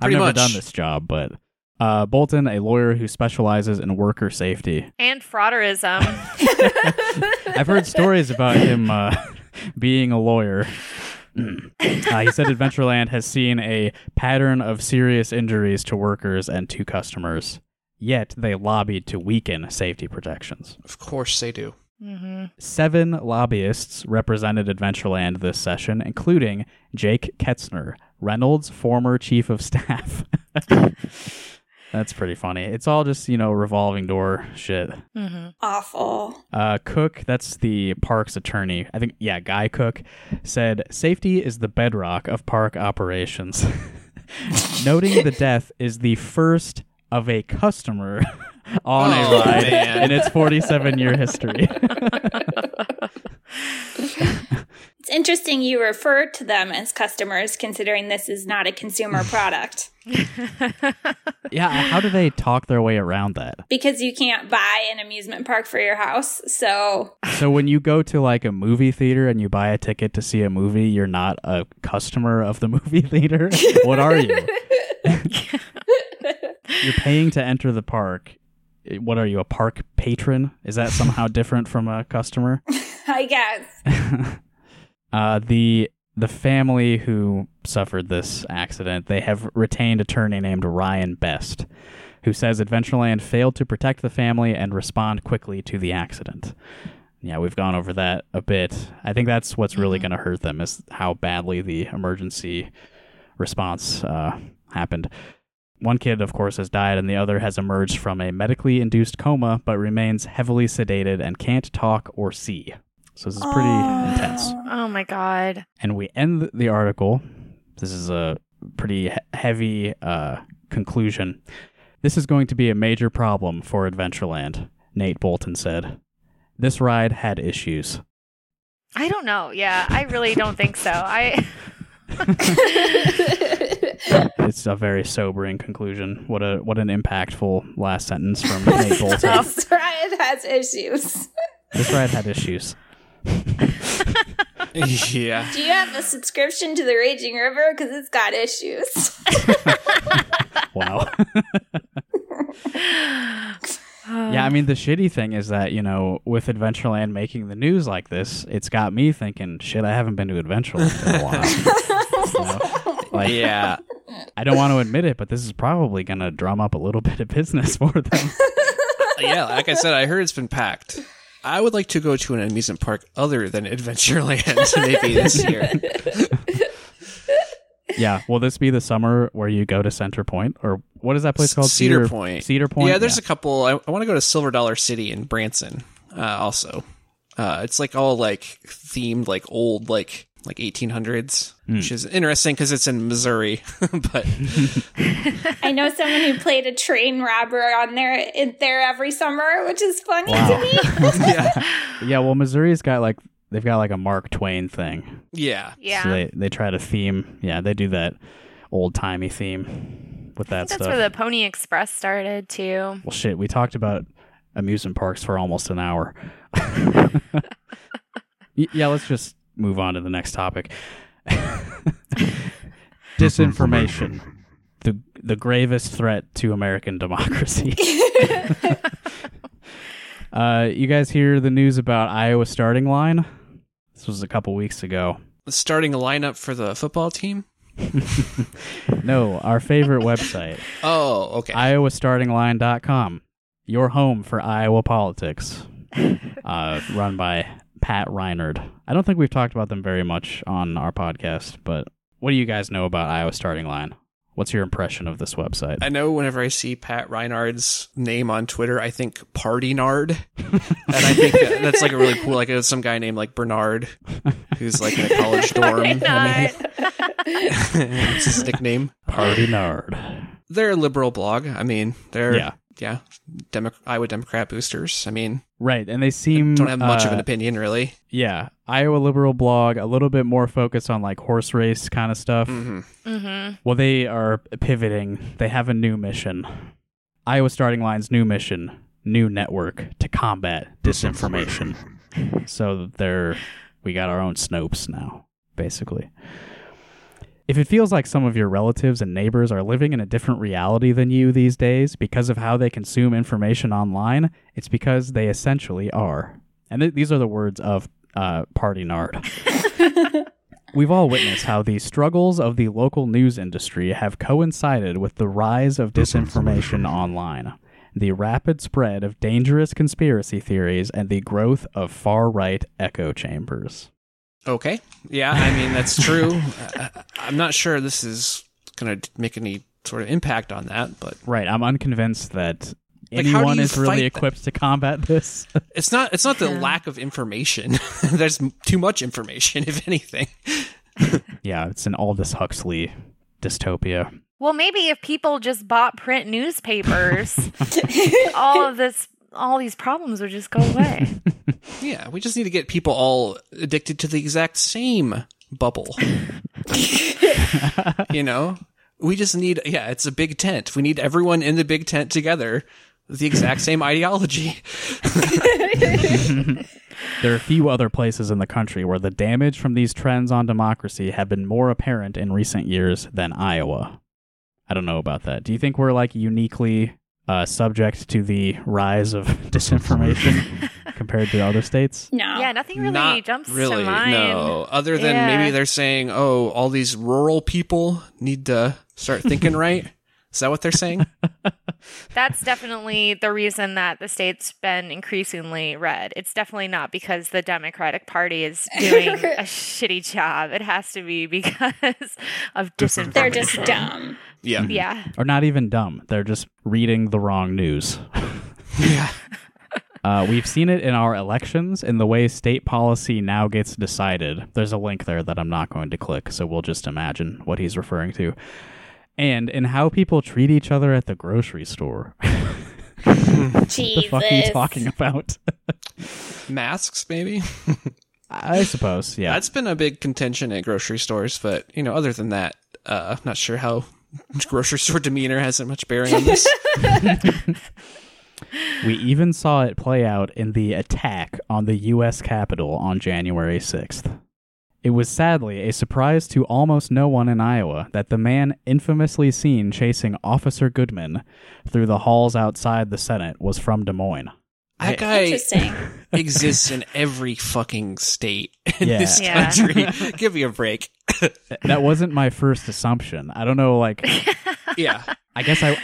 Pretty never much. done this job, but uh, Boulton, a lawyer who specializes in worker safety, and frauderism [laughs] [laughs] I've heard stories about him uh, [laughs] being a lawyer. Uh, he said Adventureland has seen a pattern of serious injuries to workers and to customers. Yet they lobbied to weaken safety protections. of course they do. hmm Seven lobbyists represented Adventureland this session, including Jake Ketzner, Reynolds' former chief of staff. That's pretty funny. It's all just, you know, revolving door shit. hmm Awful. Uh, Cook, that's the park's attorney. I think, yeah, Guy Cook said safety is the bedrock of park operations. [laughs] Noting the death is the first of a customer [laughs] on a Oh, ride man. in its 47 year history. [laughs] It's interesting you refer to them as customers, considering this is not a consumer [laughs] product. [laughs] yeah, how do they talk their way around that? Because you can't buy an amusement park for your house. So, So when you go to like a movie theater and you buy a ticket to see a movie, you're not a customer of the [laughs] movie theater. what are you? you're paying to enter the park what are you a park patron? Is that somehow different from a customer? I guess. Uh, the the family who suffered this accident, they have retained attorney named Ryan Best, who says Adventureland failed to protect the family and respond quickly to the accident. Yeah, we've gone over that a bit. I think that's what's really Mhm. going to hurt them is how badly the emergency response uh, happened. One kid, of course, has died, and the other has emerged from a medically induced coma, but remains heavily sedated and can't talk or see. So this is pretty intense. Oh my god. And we end the article. This is a pretty he- heavy uh, conclusion. This is going to be a major problem for Adventureland, Nate Boulton said. This ride had issues. I don't know. Yeah, I really don't think so. I [laughs] [laughs] It's a very sobering conclusion. What a what an impactful last sentence from Nate [laughs] Boulton. this ride has issues. this ride had issues. Yeah. Do you have a subscription to the Raging River? Because it's got issues. [laughs] Wow. [laughs] yeah, I mean the shitty thing is that, you know, with Adventureland making the news like this, it's got me thinking, shit, I haven't been to Adventureland in a while. [laughs] You know? Like Yeah. I don't want to admit it, but this is probably going to drum up a little bit of business for them. yeah, like I said, I heard it's been packed. I would like to go to an amusement park other than Adventureland [laughs] maybe this year. yeah, will this be the summer where you go to Center Point or what is that place called? Cedar Point. Cedar Point. Yeah, there's a couple. I, I want to go to Silver Dollar City in Branson. Uh, also, uh, it's like all like themed, like old, like like 1800s, Hmm. which is interesting because it's in Missouri. [laughs] but I know someone who played a train robber on there in there every summer, which is funny Wow. to me. [laughs] [laughs] yeah, yeah. Well, Missouri's got like they've got like a Mark Twain thing. yeah, yeah. So they they try to theme. Yeah, they do that old timey theme with that That's stuff. where the Pony Express started too. well, shit, we talked about amusement parks for almost an hour. Y- yeah, let's just move on to the next topic. [laughs] Disinformation, the the gravest threat to American democracy. [laughs] [laughs] uh, you guys hear the news about Iowa starting line? This was a couple weeks ago. the starting lineup for the football team. No, our favorite website. Oh, okay. iowastartingline.com your home for iowa politics uh, run by pat rynard i don't think we've talked about them very much on our podcast but what do you guys know about iowa starting line what's your impression of this website I know whenever I see Pat Rynard's name on Twitter, I think Party Nard, [laughs] and I think that- that's like a really cool. Like it's some guy named like Bernard, who's like in a college dorm. [laughs] It's his nickname. party nard They're a liberal blog. I mean, they're yeah yeah, Demo- Iowa Democrat boosters. I mean, right and they seem don't have much of uh, an opinion really. yeah iowa liberal blog a little bit more focused on like horse race kind of stuff hmm Mm-hmm. Well, they are pivoting. They have a new mission. Iowa Starting Line's new mission, new network to combat disinformation. [laughs] so they're we got our own Snopes now, basically. If it feels like some of your relatives and neighbors are living in a different reality than you these days because of how they consume information online, it's because they essentially are. And th- these are the words of uh, Party Nard. [laughs] We've all witnessed how the struggles of the local news industry have coincided with the rise of disinformation online, the rapid spread of dangerous conspiracy theories, and the growth of far right echo chambers. Okay, yeah, I mean that's true. [laughs] I, I'm not sure this is going to make any sort of impact on that, but Right, I'm unconvinced that Like, how do anyone you is really that? equipped to combat this. [laughs] it's not. It's not the Yeah. lack of information. [laughs] There's m- too much information, if anything. yeah, it's an Aldous Huxley dystopia. Well, maybe if people just bought print newspapers, all of this, all these problems would just go away. [laughs] Yeah, we just need to get people all addicted to the exact same bubble. [laughs] you know, we just need. Yeah, it's a big tent. We need everyone in the big tent together. with The exact same ideology. [laughs] There are a few other places in the country where the damage from these trends on democracy have been more apparent in recent years than Iowa. I don't know about that. Do you think we're like uniquely uh, subject to the rise of [laughs] disinformation [laughs] compared to other states? No. Yeah, nothing really Not jumps really, to mind. No, other than Yeah. maybe they're saying, "Oh, all these rural people need to start [laughs] thinking right." Is that what they're saying? That's definitely the reason that the state's been increasingly red. It's definitely not because the Democratic Party is doing a shitty job. It has to be because of disinformation. They're just dumb. Yeah, Yeah. Or not even dumb. They're just reading the wrong news. [laughs] yeah. [laughs] Uh, we've seen it in our elections in the way state policy now gets decided. There's a link there that I'm not going to click, so we'll just imagine what he's referring to. And in how people treat each other at the grocery store. [laughs] Jesus. the fuck are you talking about? Masks, maybe. I suppose, yeah. That's been a big contention at grocery stores, but you know, other than that, uh, I'm not sure how [laughs] grocery store demeanor hasn't much bearing on this. [laughs] We even saw it play out in the attack on the U.S. Capitol on January 6th. It was sadly a surprise to almost no one in Iowa that the man infamously seen chasing Officer Goodman through the halls outside the Senate was from Des Moines. That guy exists in every fucking state in Yeah. this Yeah. country. [laughs] Give me a break. That wasn't my first assumption. I don't know, like, [laughs] Yeah. I guess I.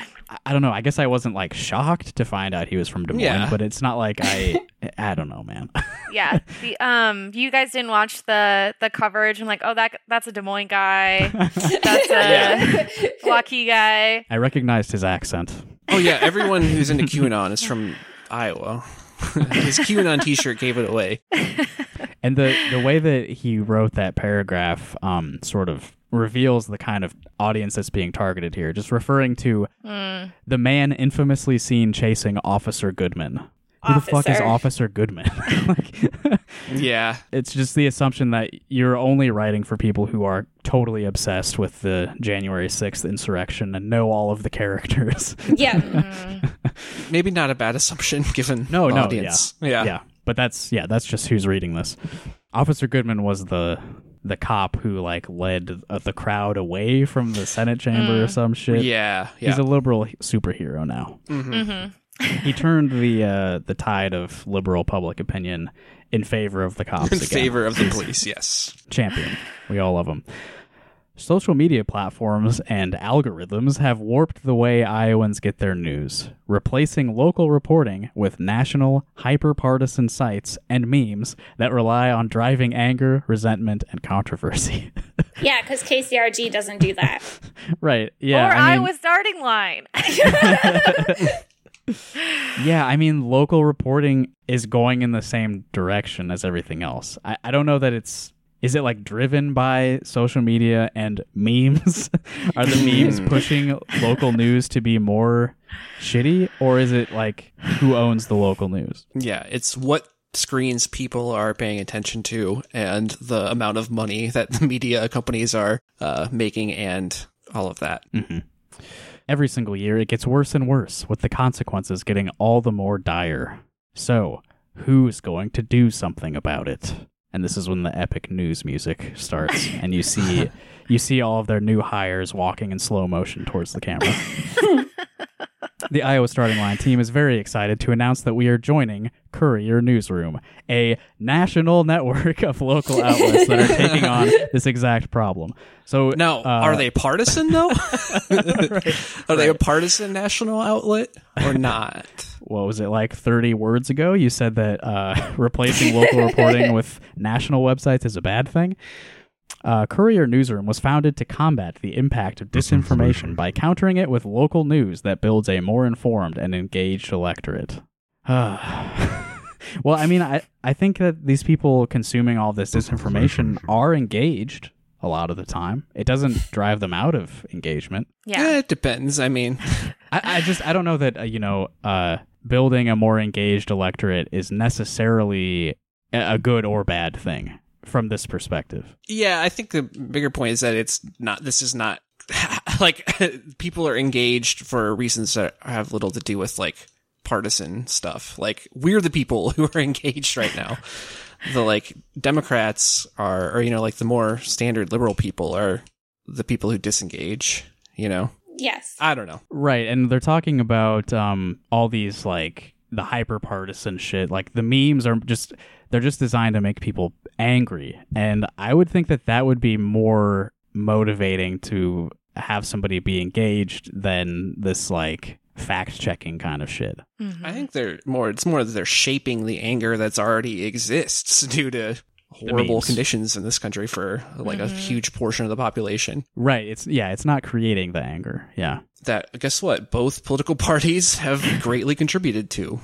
I don't know. I guess I wasn't like shocked to find out he was from Des Moines, Yeah. but it's not like I. [laughs] I don't know, man. Yeah. The um you guys didn't watch the the coverage. I'm like, oh that that's a Des Moines guy. That's a Yeah. Waukee guy. I recognized his accent. Oh yeah, everyone who's into QAnon is from Iowa. [laughs] His QAnon T-shirt gave it away. [laughs] And the the way that he wrote that paragraph um sort of reveals the kind of audience that's being targeted here. Just referring to Mm. the man infamously seen chasing Officer Goodman. Who the fuck is Officer. Officer Goodman? [laughs] like, Yeah. it's just the assumption that you're only writing for people who are totally obsessed with the January 6th insurrection and know all of the characters. yeah. [laughs] Mm. Maybe not a bad assumption [laughs] given No, the no, audience. Yeah. yeah, but that's yeah, that's just who's reading this. Officer Goodman was the the cop who like led uh, the crowd away from the Senate chamber or some shit. Yeah. Yeah. He's a liberal superhero now. Mhm. hmm He turned the uh, the tide of liberal public opinion in favor of the cops In again. favor of the [laughs] police, yes. champion. We all love him. Social media platforms and algorithms have warped the way Iowans get their news, replacing local reporting with national, hyper partisan sites and memes that rely on driving anger, resentment, and controversy. [laughs] Yeah, because KCRG doesn't do that. [laughs] right. Yeah. or I mean, Iowa starting line. Yeah, I mean, local reporting is going in the same direction as everything else. I, I don't know that it's. Is it like driven by social media and memes? [laughs] Are the memes pushing local news to be more shitty? Or is it like who owns the local news? Yeah, it's what screens people are paying attention to and the amount of money that the [laughs] media companies are uh, making and all of that. Every single year, it gets worse and worse, with the consequences getting all the more dire. So, who's going to do something about it? And this is when the epic news music starts, [laughs] and you see you see all of their new hires walking in slow motion towards the camera. [laughs] the Iowa starting line team is very excited to announce that we are joining Courier Newsroom, a national network of local outlets that are taking on [laughs] this exact problem. So Now, uh, are they partisan though? [laughs] [laughs] Are they a partisan national outlet or not? what was it like 30 words ago you said that uh, replacing local reporting with national websites is a bad thing uh, courier newsroom was founded to combat the impact of disinformation by countering it with local news that builds a more informed and engaged electorate. [sighs] Well i mean I, I think that these people consuming all this disinformation are engaged a lot of the time. It doesn't drive them out of engagement. Yeah. Eh, it depends. I mean, [laughs] I, I just I don't know that uh, you know uh, building a more engaged electorate is necessarily a a good or bad thing from this perspective. yeah, I think the bigger point is that it's not. This is not [laughs] like [laughs] people are engaged for reasons that have little to do with like partisan stuff. Like we're the people [laughs] who are engaged right now. the like Democrats are, or you know, like the more standard liberal people are the people who disengage. You know, Yes. I don't know. Right, and they're talking about um all these like the hyper partisan shit. Like the memes are just they're just designed to make people angry, and I would think that that would be more motivating to have somebody be engaged than this like fact checking kind of shit. Mhm. I think they're more. It's more that they're shaping the anger that's already exists [laughs] due to horrible conditions in this country for like a Mhm. huge portion of the population. Right. It's yeah. It's not creating the anger. Yeah. That guess what? Both political [laughs] parties have greatly contributed to.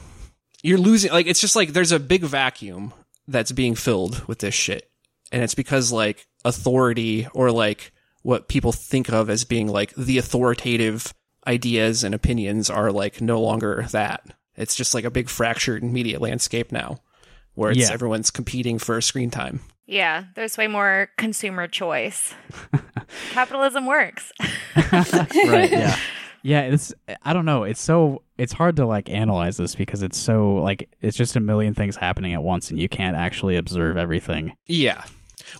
You're losing. Like it's just like there's a big vacuum that's being filled with this shit, and it's because like authority or like what people think of as being like the authoritative ideas and opinions are like no longer that. It's just like a big fractured media landscape now, where it's Yeah. everyone's competing for screen time. Yeah, there's way more consumer choice. [laughs] Capitalism works. [laughs] [laughs] right. Yeah. Yeah. It's I don't know. It's so it's hard to like analyze this because it's so like it's just a million things happening at once and you can't actually observe everything. Yeah.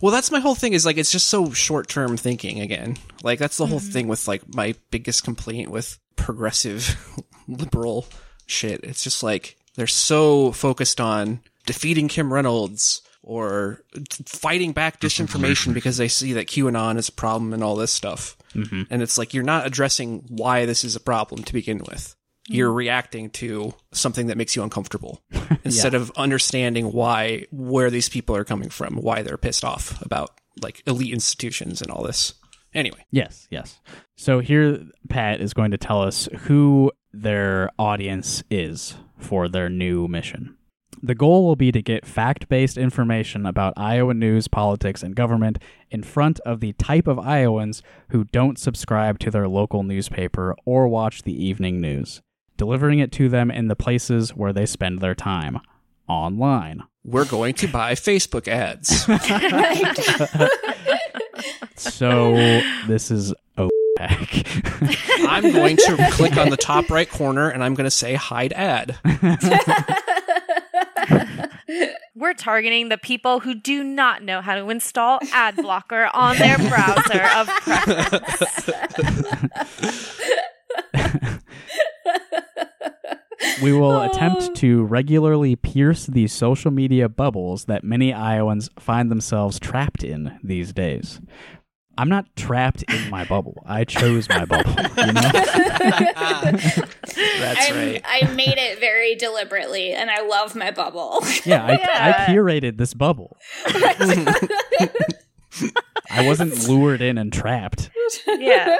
Well, that's my whole thing is like it's just so short term thinking again. Like that's the whole thing with like my biggest complaint with progressive [laughs] liberal shit. It's just like they're so focused on defeating Kim Reynolds or fighting back disinformation because they see that QAnon is a problem and all this stuff. Mm-hmm. And it's like you're not addressing why this is a problem to begin with. You're mm. reacting to something that makes you uncomfortable [laughs] instead of understanding why where these people are coming from, why they're pissed off about like elite institutions and all this. Anyway, Yes, yes. So here Pat is going to tell us who their audience is for their new mission. The goal will be to get fact based information about Iowa news, politics, and government in front of the type of Iowans who don't subscribe to their local newspaper or watch the evening news, delivering it to them in the places where they spend their time online. we're going to buy Facebook ads. [laughs] So this is OPEC. [laughs] I'm going to click on the top right corner and I'm going to say hide ad. [laughs] We're targeting the people who do not know how to install ad blocker on their browser of preference. We will [laughs] attempt oh. to regularly pierce the social media bubbles that many Iowans find themselves trapped in these days. I'm not trapped in my bubble. I chose my bubble, you [laughs] know? [laughs] That's I'm- right. I made it very deliberately, and I love my bubble. Yeah, I, Yeah. I curated this bubble. I wasn't lured in and trapped. Yeah.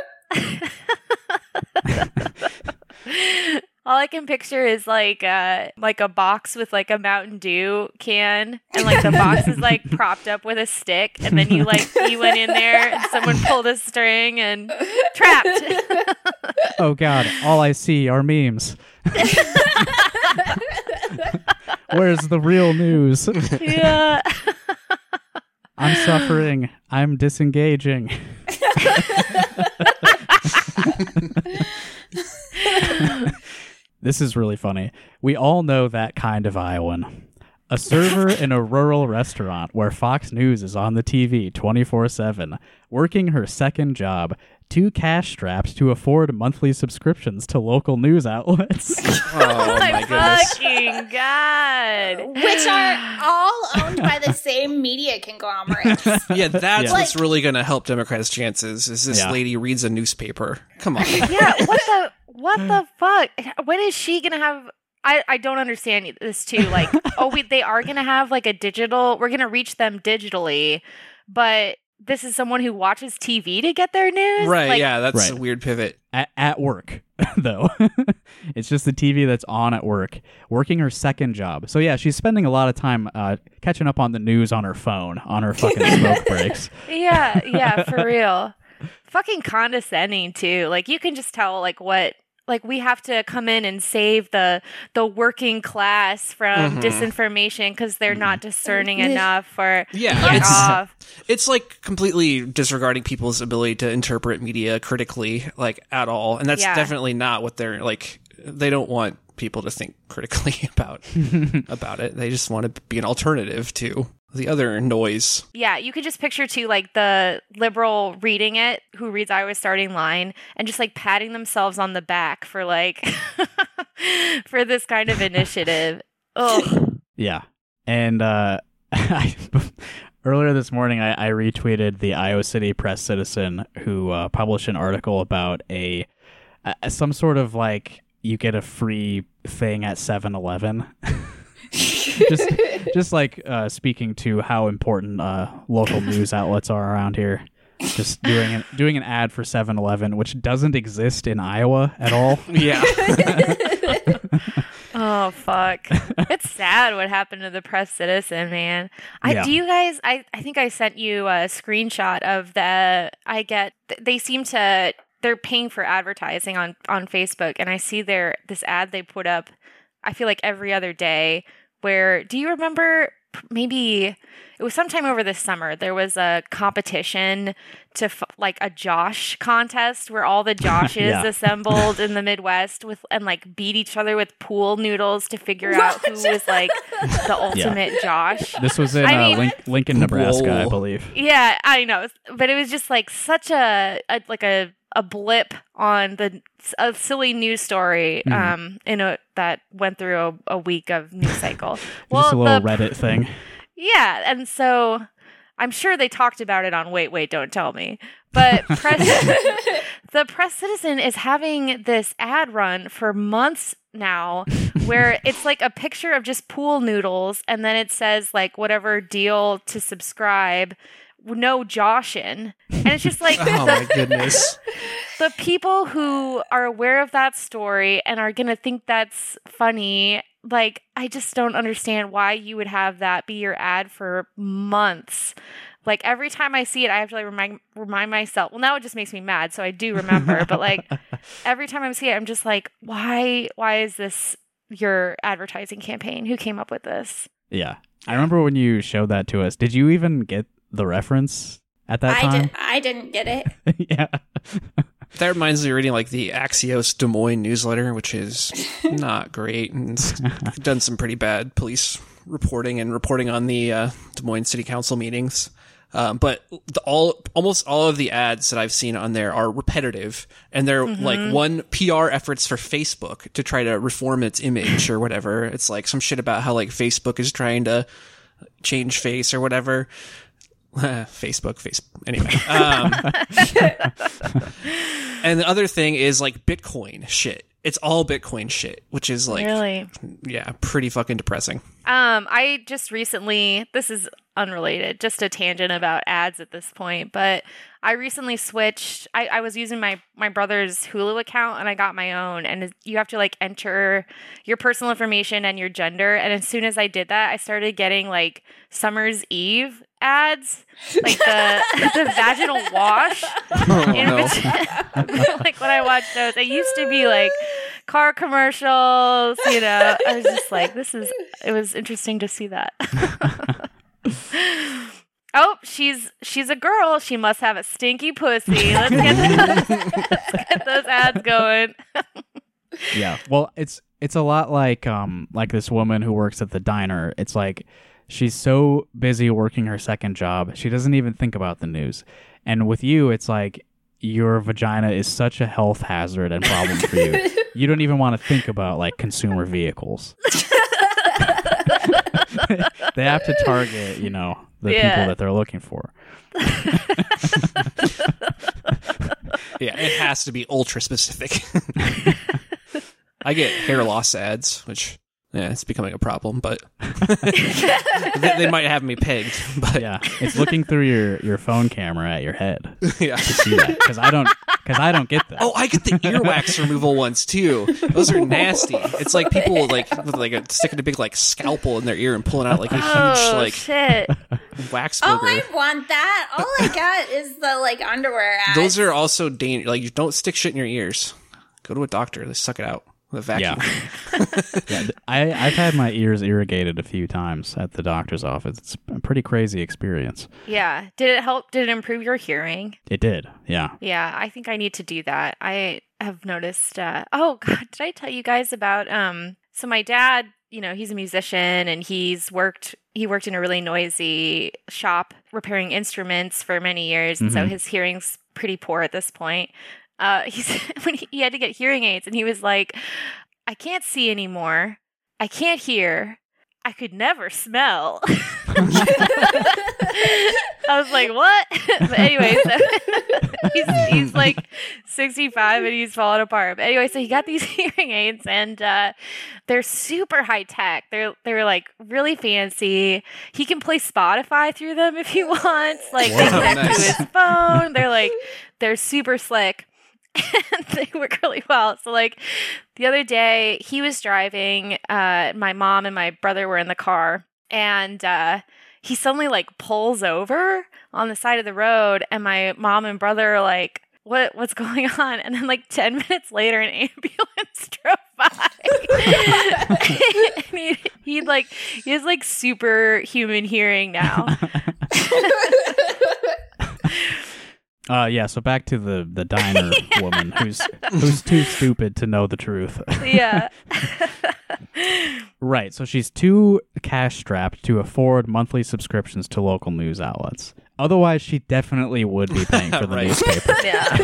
All I can picture is like uh like a box with like a Mountain Dew can and like the box is like [laughs] propped up with a stick and then you like you went in there and someone pulled a string and trapped. [laughs] Oh god, all I see are memes. [laughs] Where's the real news? yeah. I'm suffering. I'm disengaging. This is really funny. We all know that kind of Iowan. A server in a rural restaurant where Fox News is on the TV 24 7, working her second job, two cash straps to afford monthly subscriptions to local news outlets. [laughs] Oh [laughs] my my fucking god. Which are all owned by the same media conglomerates. [laughs] Yeah, that's Yeah. what's really going to help Democrats' chances. Is this Yeah. lady reads a newspaper? Come on. Yeah, what the what the fuck? When is she gonna have? I I don't understand this too. Like, oh, we they are gonna have like a digital. We're gonna reach them digitally, but this is someone who watches TV to get their news. right? Like, yeah, that's Right. a weird pivot. at, at work [laughs] though [laughs] it's just the tv that's on at work working her second job so yeah she's spending a lot of time uh, catching up on the news on her phone on her fucking [laughs] smoke breaks Yeah, yeah, for real. Fucking condescending too. Like you can just tell like what like we have to come in and save the the working class from Mhm. disinformation because they're not discerning enough or Yeah, it's off. it's like completely disregarding people's ability to interpret media critically, like at all. And that's Yeah. definitely not what they're like. They don't want people to think critically [laughs] about [laughs] about it. They just want to be an alternative to the other noise. Yeah, you could just picture too, like the liberal reading it, who reads Iowa's starting line, and just like patting themselves on the back for like [laughs] for this kind of initiative. Oh, Yeah. And uh, earlier this morning, I, I retweeted the Iowa City Press Citizen who uh, published an article about a, a some sort of like you get a free thing at 7-Eleven. [laughs] just just like uh, speaking to how important uh, local news outlets are around here. Just doing an, doing an ad for 7-Eleven, which doesn't exist in Iowa at all. [laughs] Yeah. [laughs] oh fuck! it's sad what happened to the press citizen, man. I Yeah. do you guys. I I think I sent you a screenshot of the. I get. They seem to. They're paying for advertising on on Facebook, and I see their this ad they put up. I feel like every other day. Where do you remember? Maybe it was sometime over this summer. There was a competition to f- like a Josh contest where all the [laughs] Joshes Yeah. assembled in the Midwest with and like beat each other with pool noodles to figure out who was like the [laughs] ultimate Josh. This was in uh, mean- Link- Lincoln, Nebraska, I believe. Yeah, I know, but it was just like such a, a like a a blip on the a silly news story Mhm. um in a that went through a, a week of news cycle. [laughs] Just a little the- Reddit thing. Yeah, and so I'm sure they talked about it on Wait, Wait, Don't Tell Me. But [laughs] press, [laughs] the Press Citizen is having this ad run for months now where it's like a picture of just pool noodles and then it says like whatever deal to subscribe, no Joshin. And it's just like [laughs] oh my goodness. [laughs] the people who are aware of that story and are going to think that's funny like i just don't understand why you would have that be your ad for months like every time i see it i have to like remind remind myself well now it just makes me mad so i do remember but like [laughs] every time i see it i'm just like why why is this your advertising campaign who came up with this Yeah. I remember when you showed that to us. Did you even get the reference at that I time? did. I didn't get it. [laughs] yeah. That reminds me of reading like the Axios Des Moines newsletter, which is [laughs] not great and done some pretty bad police reporting and reporting on the uh, Des Moines City Council meetings. Um, but the, all almost all of the ads that I've seen on there are repetitive, and they're like one PR efforts for Facebook to try to reform its image or whatever. It's like some shit about how like Facebook is trying to change face or whatever. [laughs] Facebook, face. Anyway, um, [laughs] and the other thing is like Bitcoin shit. It's all Bitcoin shit, which is like, really yeah, pretty fucking depressing. Um, I just recently, this is unrelated, just a tangent about ads at this point, but I recently switched. I, I was using my, my brother's Hulu account and I got my own, and you have to like enter your personal information and your gender. And as soon as I did that, I started getting like Summer's Eve ads, like the, [laughs] the vaginal wash. Oh in no. between- [laughs] like when I watch those, it used to be like car commercials, you know. I was just like, this is it was interesting to see that. [laughs] oh, she's she's a girl. She must have a stinky pussy. Let's get, let's get those ads going. yeah. Well, it's it's a lot like um like this woman who works at the diner. It's like she's so busy working her second job, she doesn't even think about the news. And with you, it's like your vagina is such a health hazard and problem for you. [laughs] you don't even want to think about like consumer vehicles. [laughs] they have to target, you know, the Yeah. people that they're looking for. [laughs] Yeah, it has to be ultra specific. I get hair loss ads, which yeah, it's becoming a problem, but [laughs] [laughs] they, they might have me pegged. [laughs] But Yeah, it's looking through your your phone camera at your head yeah. to see that because I don't because I don't get that. Oh, I get the earwax removal ones too. Those are nasty. It's like people like with like a sticking a big like scalpel in their ear and pulling out like a oh, huge oh like shit! wax Oh. I want that. All I got is the like underwear ads. Those are also dangerous. Like, you don't stick shit in your ears. Go to a doctor. They suck it out with a vacuum. Yeah. [laughs] yeah, I I've had my ears irrigated a few times at the doctor's office. It's a pretty crazy experience. Yeah, did it help? Did it improve your hearing? It did, yeah. Yeah, I think I need to do that. I have noticed. Uh, oh [laughs] God, did I tell you guys about? Um, so my dad, you know, he's a musician and he's worked. He worked in a really noisy shop repairing instruments for many years, and so Mhm. his hearing's pretty poor at this point. Uh, he's [laughs] when he, he had to get hearing aids, and he was like, "I can't see anymore. I can't hear. I could never smell." [laughs] I was like, "What?" [laughs] but anyway, so he's he's like 65 and he's falling apart. But anyway, so he got these hearing aids and uh, they're super high tech. They're they're like really fancy. He can play Spotify through them if he wants. Like they Wow, connect nice. to his phone. They're like they're super slick. [laughs] And they work really well. So like the other day he was driving, uh, my mom and my brother were in the car and uh he suddenly like pulls over on the side of the road and my mom and brother are like what what's going [laughs] on? And then like 10 minutes later an [laughs] ambulance drove by. And he, he like he has like superhuman hearing now Uh, yeah. So back to the the diner [laughs] woman who's who's too stupid to know the truth. yeah [laughs] [laughs] right. So she's too cash strapped to afford monthly subscriptions to local news outlets. Otherwise, she definitely would be paying for the newspaper. yeah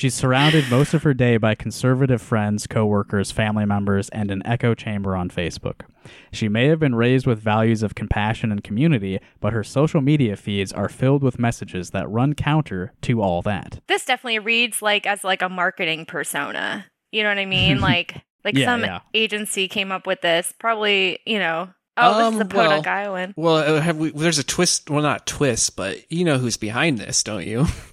She's surrounded most of her day by conservative friends, coworkers, family members, and an echo chamber on Facebook. She may have been raised with values of compassion and community, but her social media feeds are filled with messages that run counter to all that. this definitely reads like as like a marketing persona you know what i mean [laughs] like like Yeah, some yeah. agency came up with this probably you know oh this is Um, a podunk well- iowan Well, uh, have we? There's a twist. Well, not twist, but you know who's behind this, don't you? [laughs]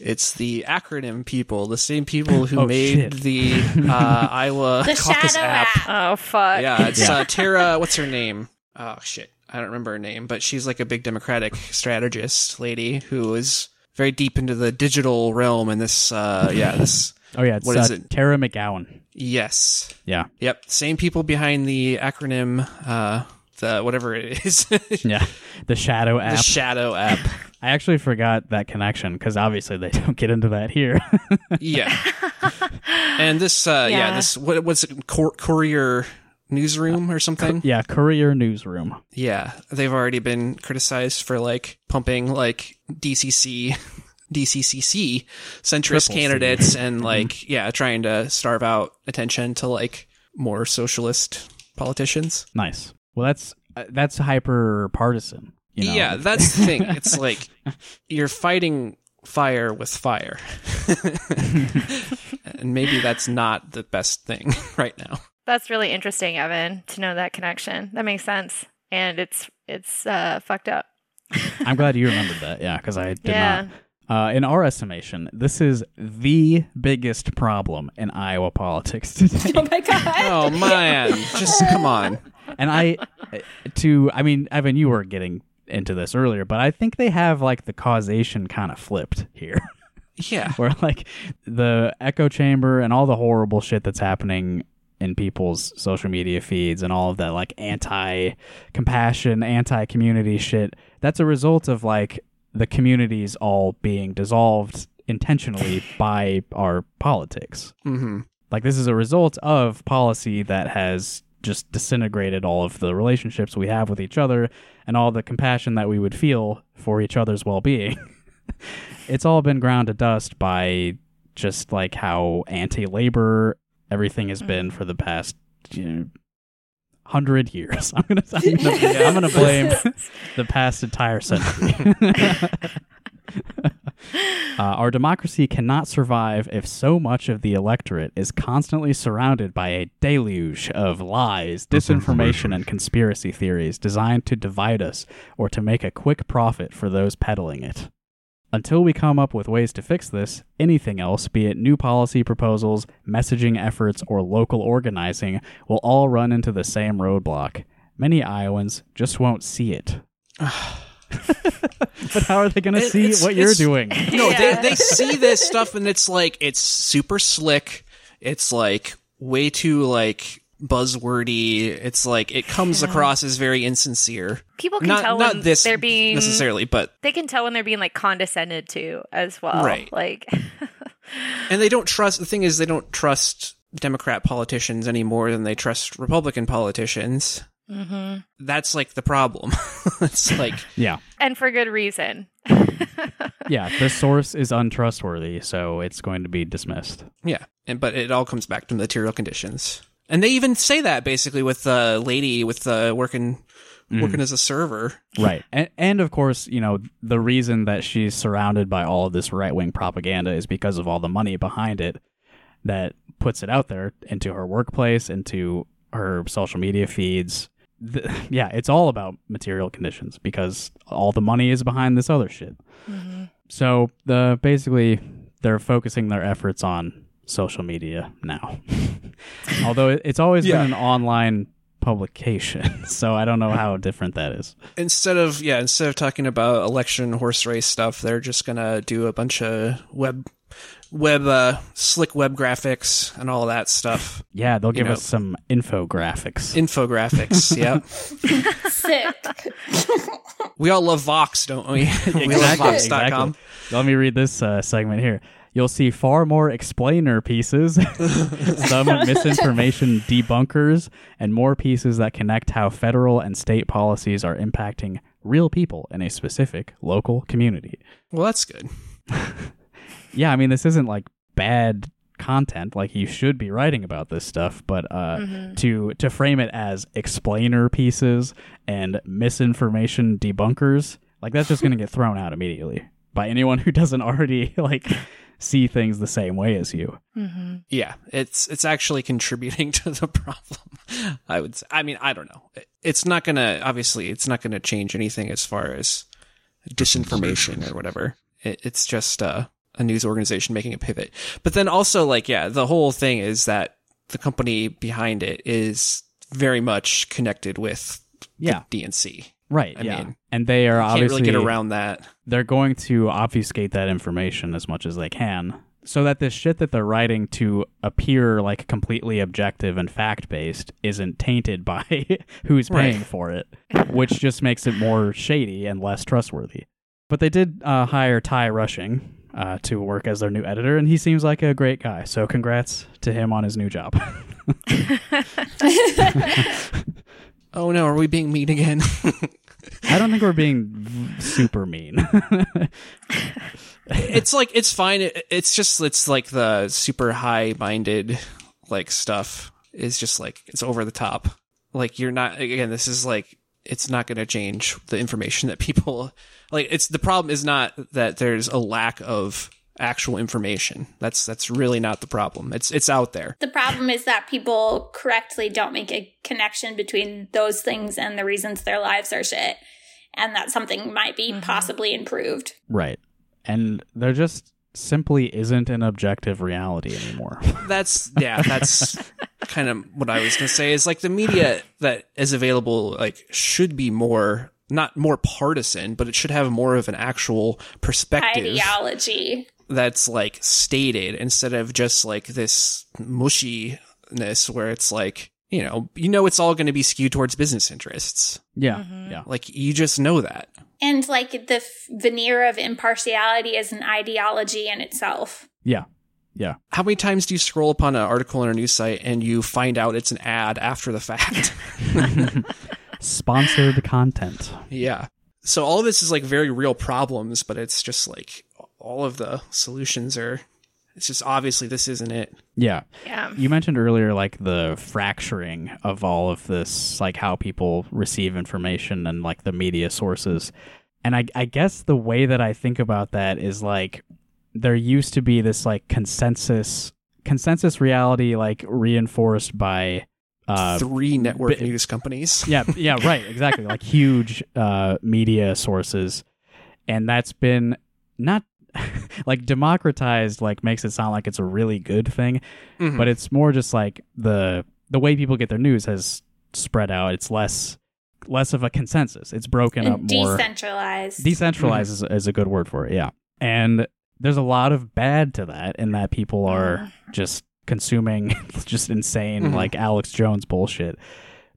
It's the acronym people, the same people who Oh, made shit. the [laughs] uh, Iowa the caucus shadow app. app. oh fuck Yeah, it's Yeah. Uh, Tara. What's her name? Oh shit, I don't remember her name, but she's like a big Democratic strategist lady who is very deep into the digital realm. And this, uh, yeah, this, [laughs] Oh yeah, it's What is uh, it? Tara McGowan. yes, Yeah, yep, same people behind the acronym, uh, the whatever it is, [laughs] yeah. The Shadow app. the. Shadow app. [laughs] I actually forgot that connection because obviously they [laughs] don't get into that here. Yeah. and this, uh, yeah, Yeah. this, what, what's it, Cour- Courier Newsroom or something? yeah, Courier Newsroom. Yeah. They've already been criticized for like pumping like DCC, DCCC centrist Triple C. candidates and like, yeah, trying to starve out attention to like more socialist politicians. Nice. Well, that's uh, that's hyper partisan. You know? Yeah, that's the thing. It's [laughs] like you're fighting fire with fire. [laughs] and maybe that's not the best thing [laughs] right now. That's really interesting, Evan, to know that connection. That makes sense. And it's it's uh fucked up. I'm glad you remembered that. Yeah, because I did Yeah. not. Uh, in our estimation, this is the biggest problem in Iowa politics today. Oh my god. Oh man, just come on. And I, to, I mean, Evan, you were getting into this earlier, but I think they have like the causation kind of flipped here. Yeah. [laughs] where like the echo chamber and all the horrible shit that's happening in people's social media feeds and all of that like anti compassion, anti community shit, that's a result of like the communities all being dissolved intentionally [laughs] by our politics. hmm Like this is a result of policy that has just disintegrated all of the relationships we have with each other and all the compassion that we would feel for each other's well-being. [laughs] it's all been ground to dust by just like how anti-labor everything has been mm-hmm. for the past you know, hundred years. [laughs] I'm gonna I'm gonna, I'm gonna [laughs] blame the past entire century. Uh, our democracy cannot survive if so much of the electorate is constantly surrounded by a deluge of lies, disinformation, and conspiracy theories designed to divide us or to make a quick profit for those peddling it. Until we come up with ways to fix this, anything else, be it new policy proposals, messaging efforts, or local organizing, will all run into the same roadblock. Many Iowans just won't see it. [laughs] but how are they going to It- see it's- what you're doing? [laughs] No, Yeah. they they see this stuff and it's like it's super slick. It's like way too like buzzwordy. It's like it comes across as very insincere. People can not tell not when this they're being necessarily, but they can tell when they're being like condescended to as well. Right. Like [laughs] and they don't trust. The thing is, they don't trust Democrat politicians any more than they trust Republican politicians. Hmm That's like the problem. [laughs] it's like [laughs] Yeah. And for good reason. [laughs] Yeah. The source is untrustworthy, so it's going to be dismissed. yeah, and but it all comes back to material conditions. And they even say that basically with the lady with the working working as a server. Right. And, and of course, you know, the reason that she's surrounded by all of this right wing propaganda is because of all the money behind it that puts it out there into her workplace, into her social media feeds. The, [laughs] yeah, it's all about material conditions because all the money is behind this other shit. Mm-hmm. So the basically they're focusing their efforts on social media now. [laughs] Although it's always Yeah. been an online publication, [laughs] so I don't know how different that is. Instead of yeah, instead of talking about election horse race stuff, they're just gonna do a bunch of web web uh slick web graphics and all that stuff. [laughs] Yeah, they'll give know- us some infographics. Infographics, [laughs] yeah. Sick. We all love Vox, don't we? [laughs] we love Vox.com. Let me read this uh, segment here. You'll see far more explainer pieces, some misinformation debunkers, and more pieces that connect how federal and state policies are impacting real people in a specific local community. Well, that's good. Yeah, I mean, this isn't like bad content. Like you should be writing about this stuff, but uh, to to frame it as explainer pieces and misinformation debunkers, like that's just going to get [laughs] thrown out immediately by anyone who doesn't already [laughs] like see things the same way as you. hmm Yeah, it's it's actually contributing [laughs] to the problem. I would say. I mean, I don't know. It's not gonna obviously it's not gonna change anything as far as disinformation or whatever. It, it's just uh, a news organization making a pivot. But then also like yeah, the whole thing is that the company behind it is very much connected with Yeah, the DNC. right. I yeah, mean, and they are Can't obviously really get around that. they're going to obfuscate that information as much as they can so that this shit that they're writing to appear like completely objective and fact based isn't tainted by [laughs] who's paying Right. for it, which just makes it more shady and less trustworthy. But they did uh, hire Ty Rushing uh, to work as their new editor, and he seems like a great guy. So congrats to him on his new job. [laughs] Oh no, are we being mean again? [laughs] I don't think we're being super mean. [laughs] it's like it's fine. It, it's just it's like the super high minded like stuff is just like it's over the top. Like you're not again. This is like it's not going to change the information that people like. It's the problem is not that there's a lack of actual information. That's that's really not the problem. It's it's out there. The problem is that people correctly don't make a connection between those things and the reasons their lives are shit. And that something might be mm-hmm. possibly improved. Right. And they're just simply isn't an objective reality anymore. [laughs] That's yeah. That's [laughs] kind of what I was going to say. Is like the media that is available like should be more not more partisan, but it should have more of an actual perspective Ideology. that's like stated instead of just like this mushiness where it's like you know you know it's all going to be skewed towards business interests. yeah. Mm-hmm. Yeah. Like you just know that. And like the f- veneer of impartiality is an ideology in itself. Yeah. Yeah. How many times do you scroll upon an article on a news site and you find out it's an ad after the fact? [laughs] [laughs] Sponsored content. Yeah. So all of this is like very real problems, but it's just like all of the solutions are. It's just obviously this isn't it. Yeah. Yeah. You mentioned earlier like the fracturing of all of this, like how people receive information and like the media sources. And I, I guess the way that I think about that is like there used to be this like consensus consensus reality like reinforced by uh Three network bi- news companies. [laughs] yeah yeah right exactly like huge uh media sources and that's been not [laughs] like democratized like makes it sound like it's a really good thing Mhm. but it's more just like the the way people get their news has spread out it's less less of a consensus it's broken up more decentralized. decentralized is, is a good word for it yeah and there's a lot of bad to that in that people are just consuming [laughs] just insane Mhm. like alex jones bullshit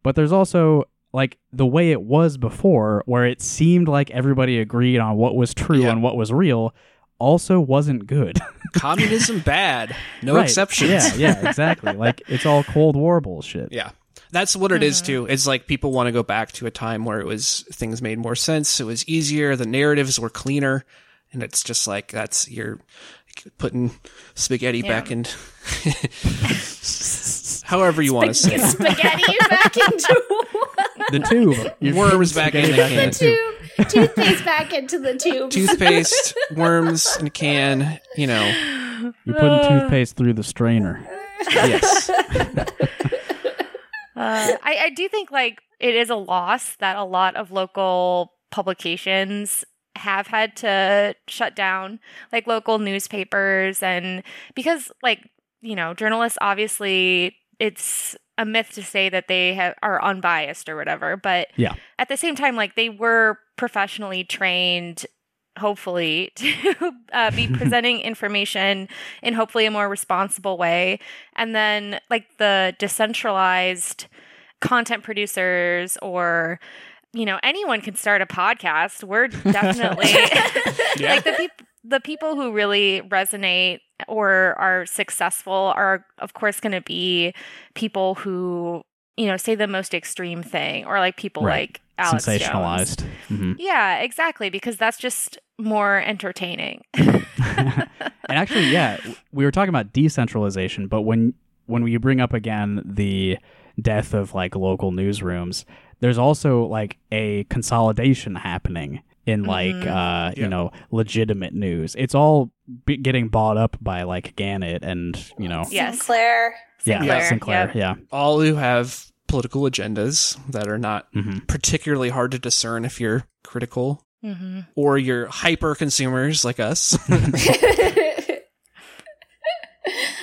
but there's also like the way it was before where it seemed like everybody agreed on what was true Yeah. and what was real also wasn't good. [laughs] Communism bad. No Right. exceptions. Yeah, yeah, [laughs] exactly. like it's all Cold War bullshit. Yeah. That's what it is too. It's like people want to go back to a time where it was things made more sense, it was easier, the narratives were cleaner, and it's just like that's you're putting spaghetti Yeah. back in [laughs] however you want to say Get it. spaghetti back into The tube. Worms back in the in the tube. Toothpaste back into the tube. Toothpaste, [laughs] worms in a can, you know. You're putting toothpaste through the strainer. Yes. [laughs] Uh, I, I do think like it is a loss that a lot of local publications have had to shut down, like local newspapers, and because like you know journalists obviously it's a myth to say that they have, are unbiased or whatever, but Yeah. at the same time, like they were professionally trained. Hopefully, [laughs] to uh, be [laughs] presenting information in hopefully a more responsible way. And then, like the decentralized content producers or you know anyone can start a podcast we're [laughs] definitely Yeah. like the people the people who really resonate or are successful are of course going to be people who you know say the most extreme thing or like people Right. like Alex. Sensationalized. hmm yeah exactly because that's just more entertaining [laughs] [laughs] and actually, yeah, we were talking about decentralization, but when when you bring up again the death of like local newsrooms, there's also like a consolidation happening in like Mhm. uh Yeah. you know legitimate news. It's all b- getting bought up by like Gannett and you know Yes. Sinclair. yeah Sinclair, Sinclair yep. yeah All who have political agendas that are not hmm particularly hard to discern if you're critical hmm or you're hyper consumers like us. [laughs] [laughs] [laughs]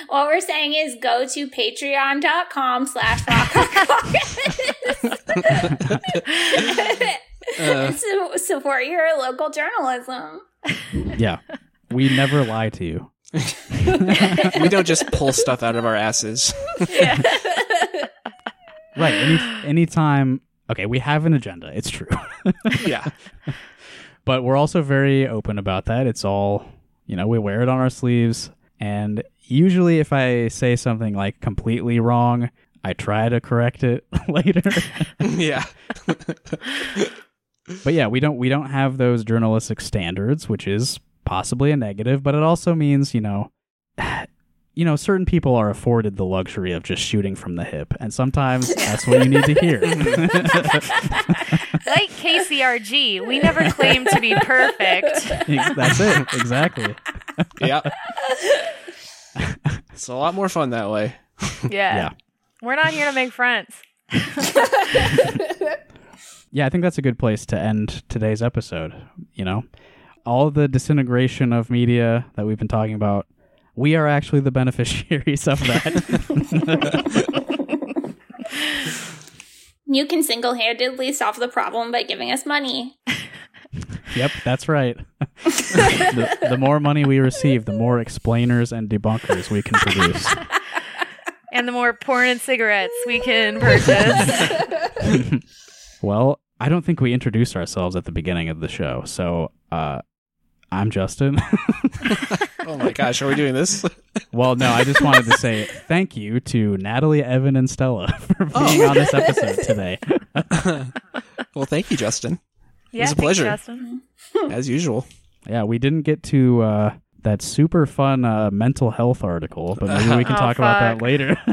what we're saying is go to patreon.com slash rock Uh, [laughs] and support your local journalism. yeah. We never lie to you. [laughs] we don't just pull stuff out of our asses. [laughs] Right. Any anytime. Okay, we have an agenda. It's true. Yeah. but we're also very open about that. It's all, you know, we wear it on our sleeves. And usually, if I say something like completely wrong, I try to correct it later. Yeah. But yeah, we don't we don't have those journalistic standards, which is possibly a negative. But it also means, you know, [sighs] you know, certain people are afforded the luxury of just shooting from the hip, and sometimes that's what you need to hear. [laughs] like KCRG, we never claim to be perfect. that's it, exactly. Yeah. [laughs] It's a lot more fun that way. Yeah. Yeah. We're not here to make friends. [laughs] Yeah, I think that's a good place to end today's episode. You know, all the disintegration of media that we've been talking about, we are actually the [laughs] beneficiaries of that. You can single handedly solve the problem by giving us money. [laughs] yep, that's right. [laughs] the, the more money we receive, the more explainers and debunkers we can produce. And the more porn and cigarettes we can purchase. Well, I don't think we introduced ourselves at the beginning of the show. So, uh, I'm Justin. [laughs] Oh my gosh, are we doing this? [laughs] Well, no, I just wanted to say thank you to Natalie, Evan, and Stella [laughs] for being on this episode today. well, thank you, Justin, yeah, was a thanks, pleasure. Justin. as usual. Yeah, we didn't get to uh, that super fun uh, mental health article, but maybe we can Oh, talk about that fuck. later. oh,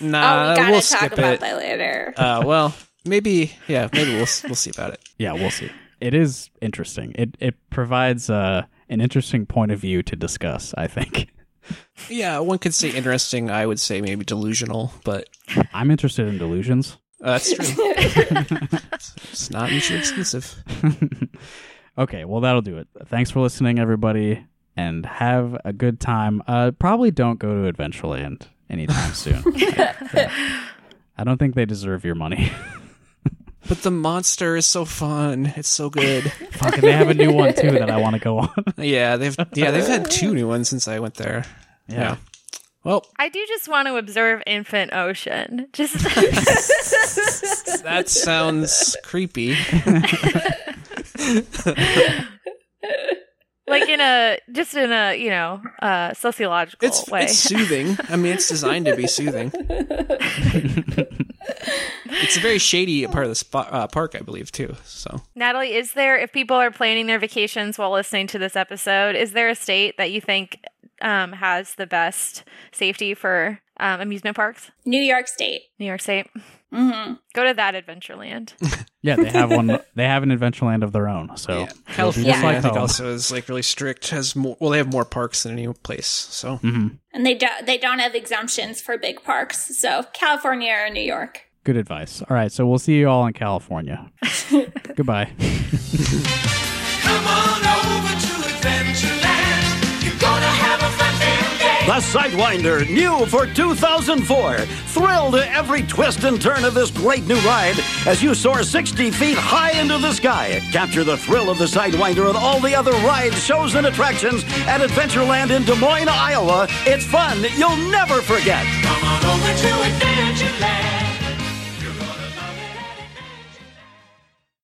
Nah, we gotta we'll talk skip about it. that later. Uh, well, maybe, yeah, maybe we'll we'll see about it. [laughs] yeah, we'll see. It is interesting. It it provides uh, an interesting point of view to discuss. I think [laughs] Yeah, one could say interesting. I would say maybe delusional, but I'm interested in delusions. uh, that's true. it's, [laughs] it's not mutually exclusive. okay, well that'll do it. Thanks for listening, everybody, and have a good time. Uh, probably don't go to Adventureland anytime soon. I don't think they deserve your money. But the monster is so fun. It's so good. [laughs] Fuck, and they have a new one too that I want to go on. [laughs] Yeah, they've yeah they've had two new ones since I went there. Yeah. Well, I do just want to observe Infant Ocean. Just [laughs] that sounds creepy. Like in a just in a you know uh, sociological It's way. it's soothing. I mean, it's designed to be soothing. it's a very shady part of the spot, uh, park, I believe, too. So Natalie, is there if people are planning their vacations while listening to this episode, is there a state that you think um, has the best safety for um, amusement parks? New York State. New York State. Hmm Go to that Adventureland. [laughs] Yeah, they have one. They have an Adventureland of their own. So yeah. California, just like I think, home. also is like really strict. Has more. Well, they have more parks than any place. So Mhm. And they don't they don't have exemptions for big parks. So California or New York. Good advice. All right, so we'll see you all in California. [laughs] Goodbye. [laughs] The Sidewinder, new for 2004. Thrill to every twist and turn of this great new ride as you soar 60 feet high into the sky. Capture the thrill of the Sidewinder and all the other rides, shows, and attractions at Adventureland in Des Moines, Iowa. It's fun you'll never forget. Come on over to Adventureland.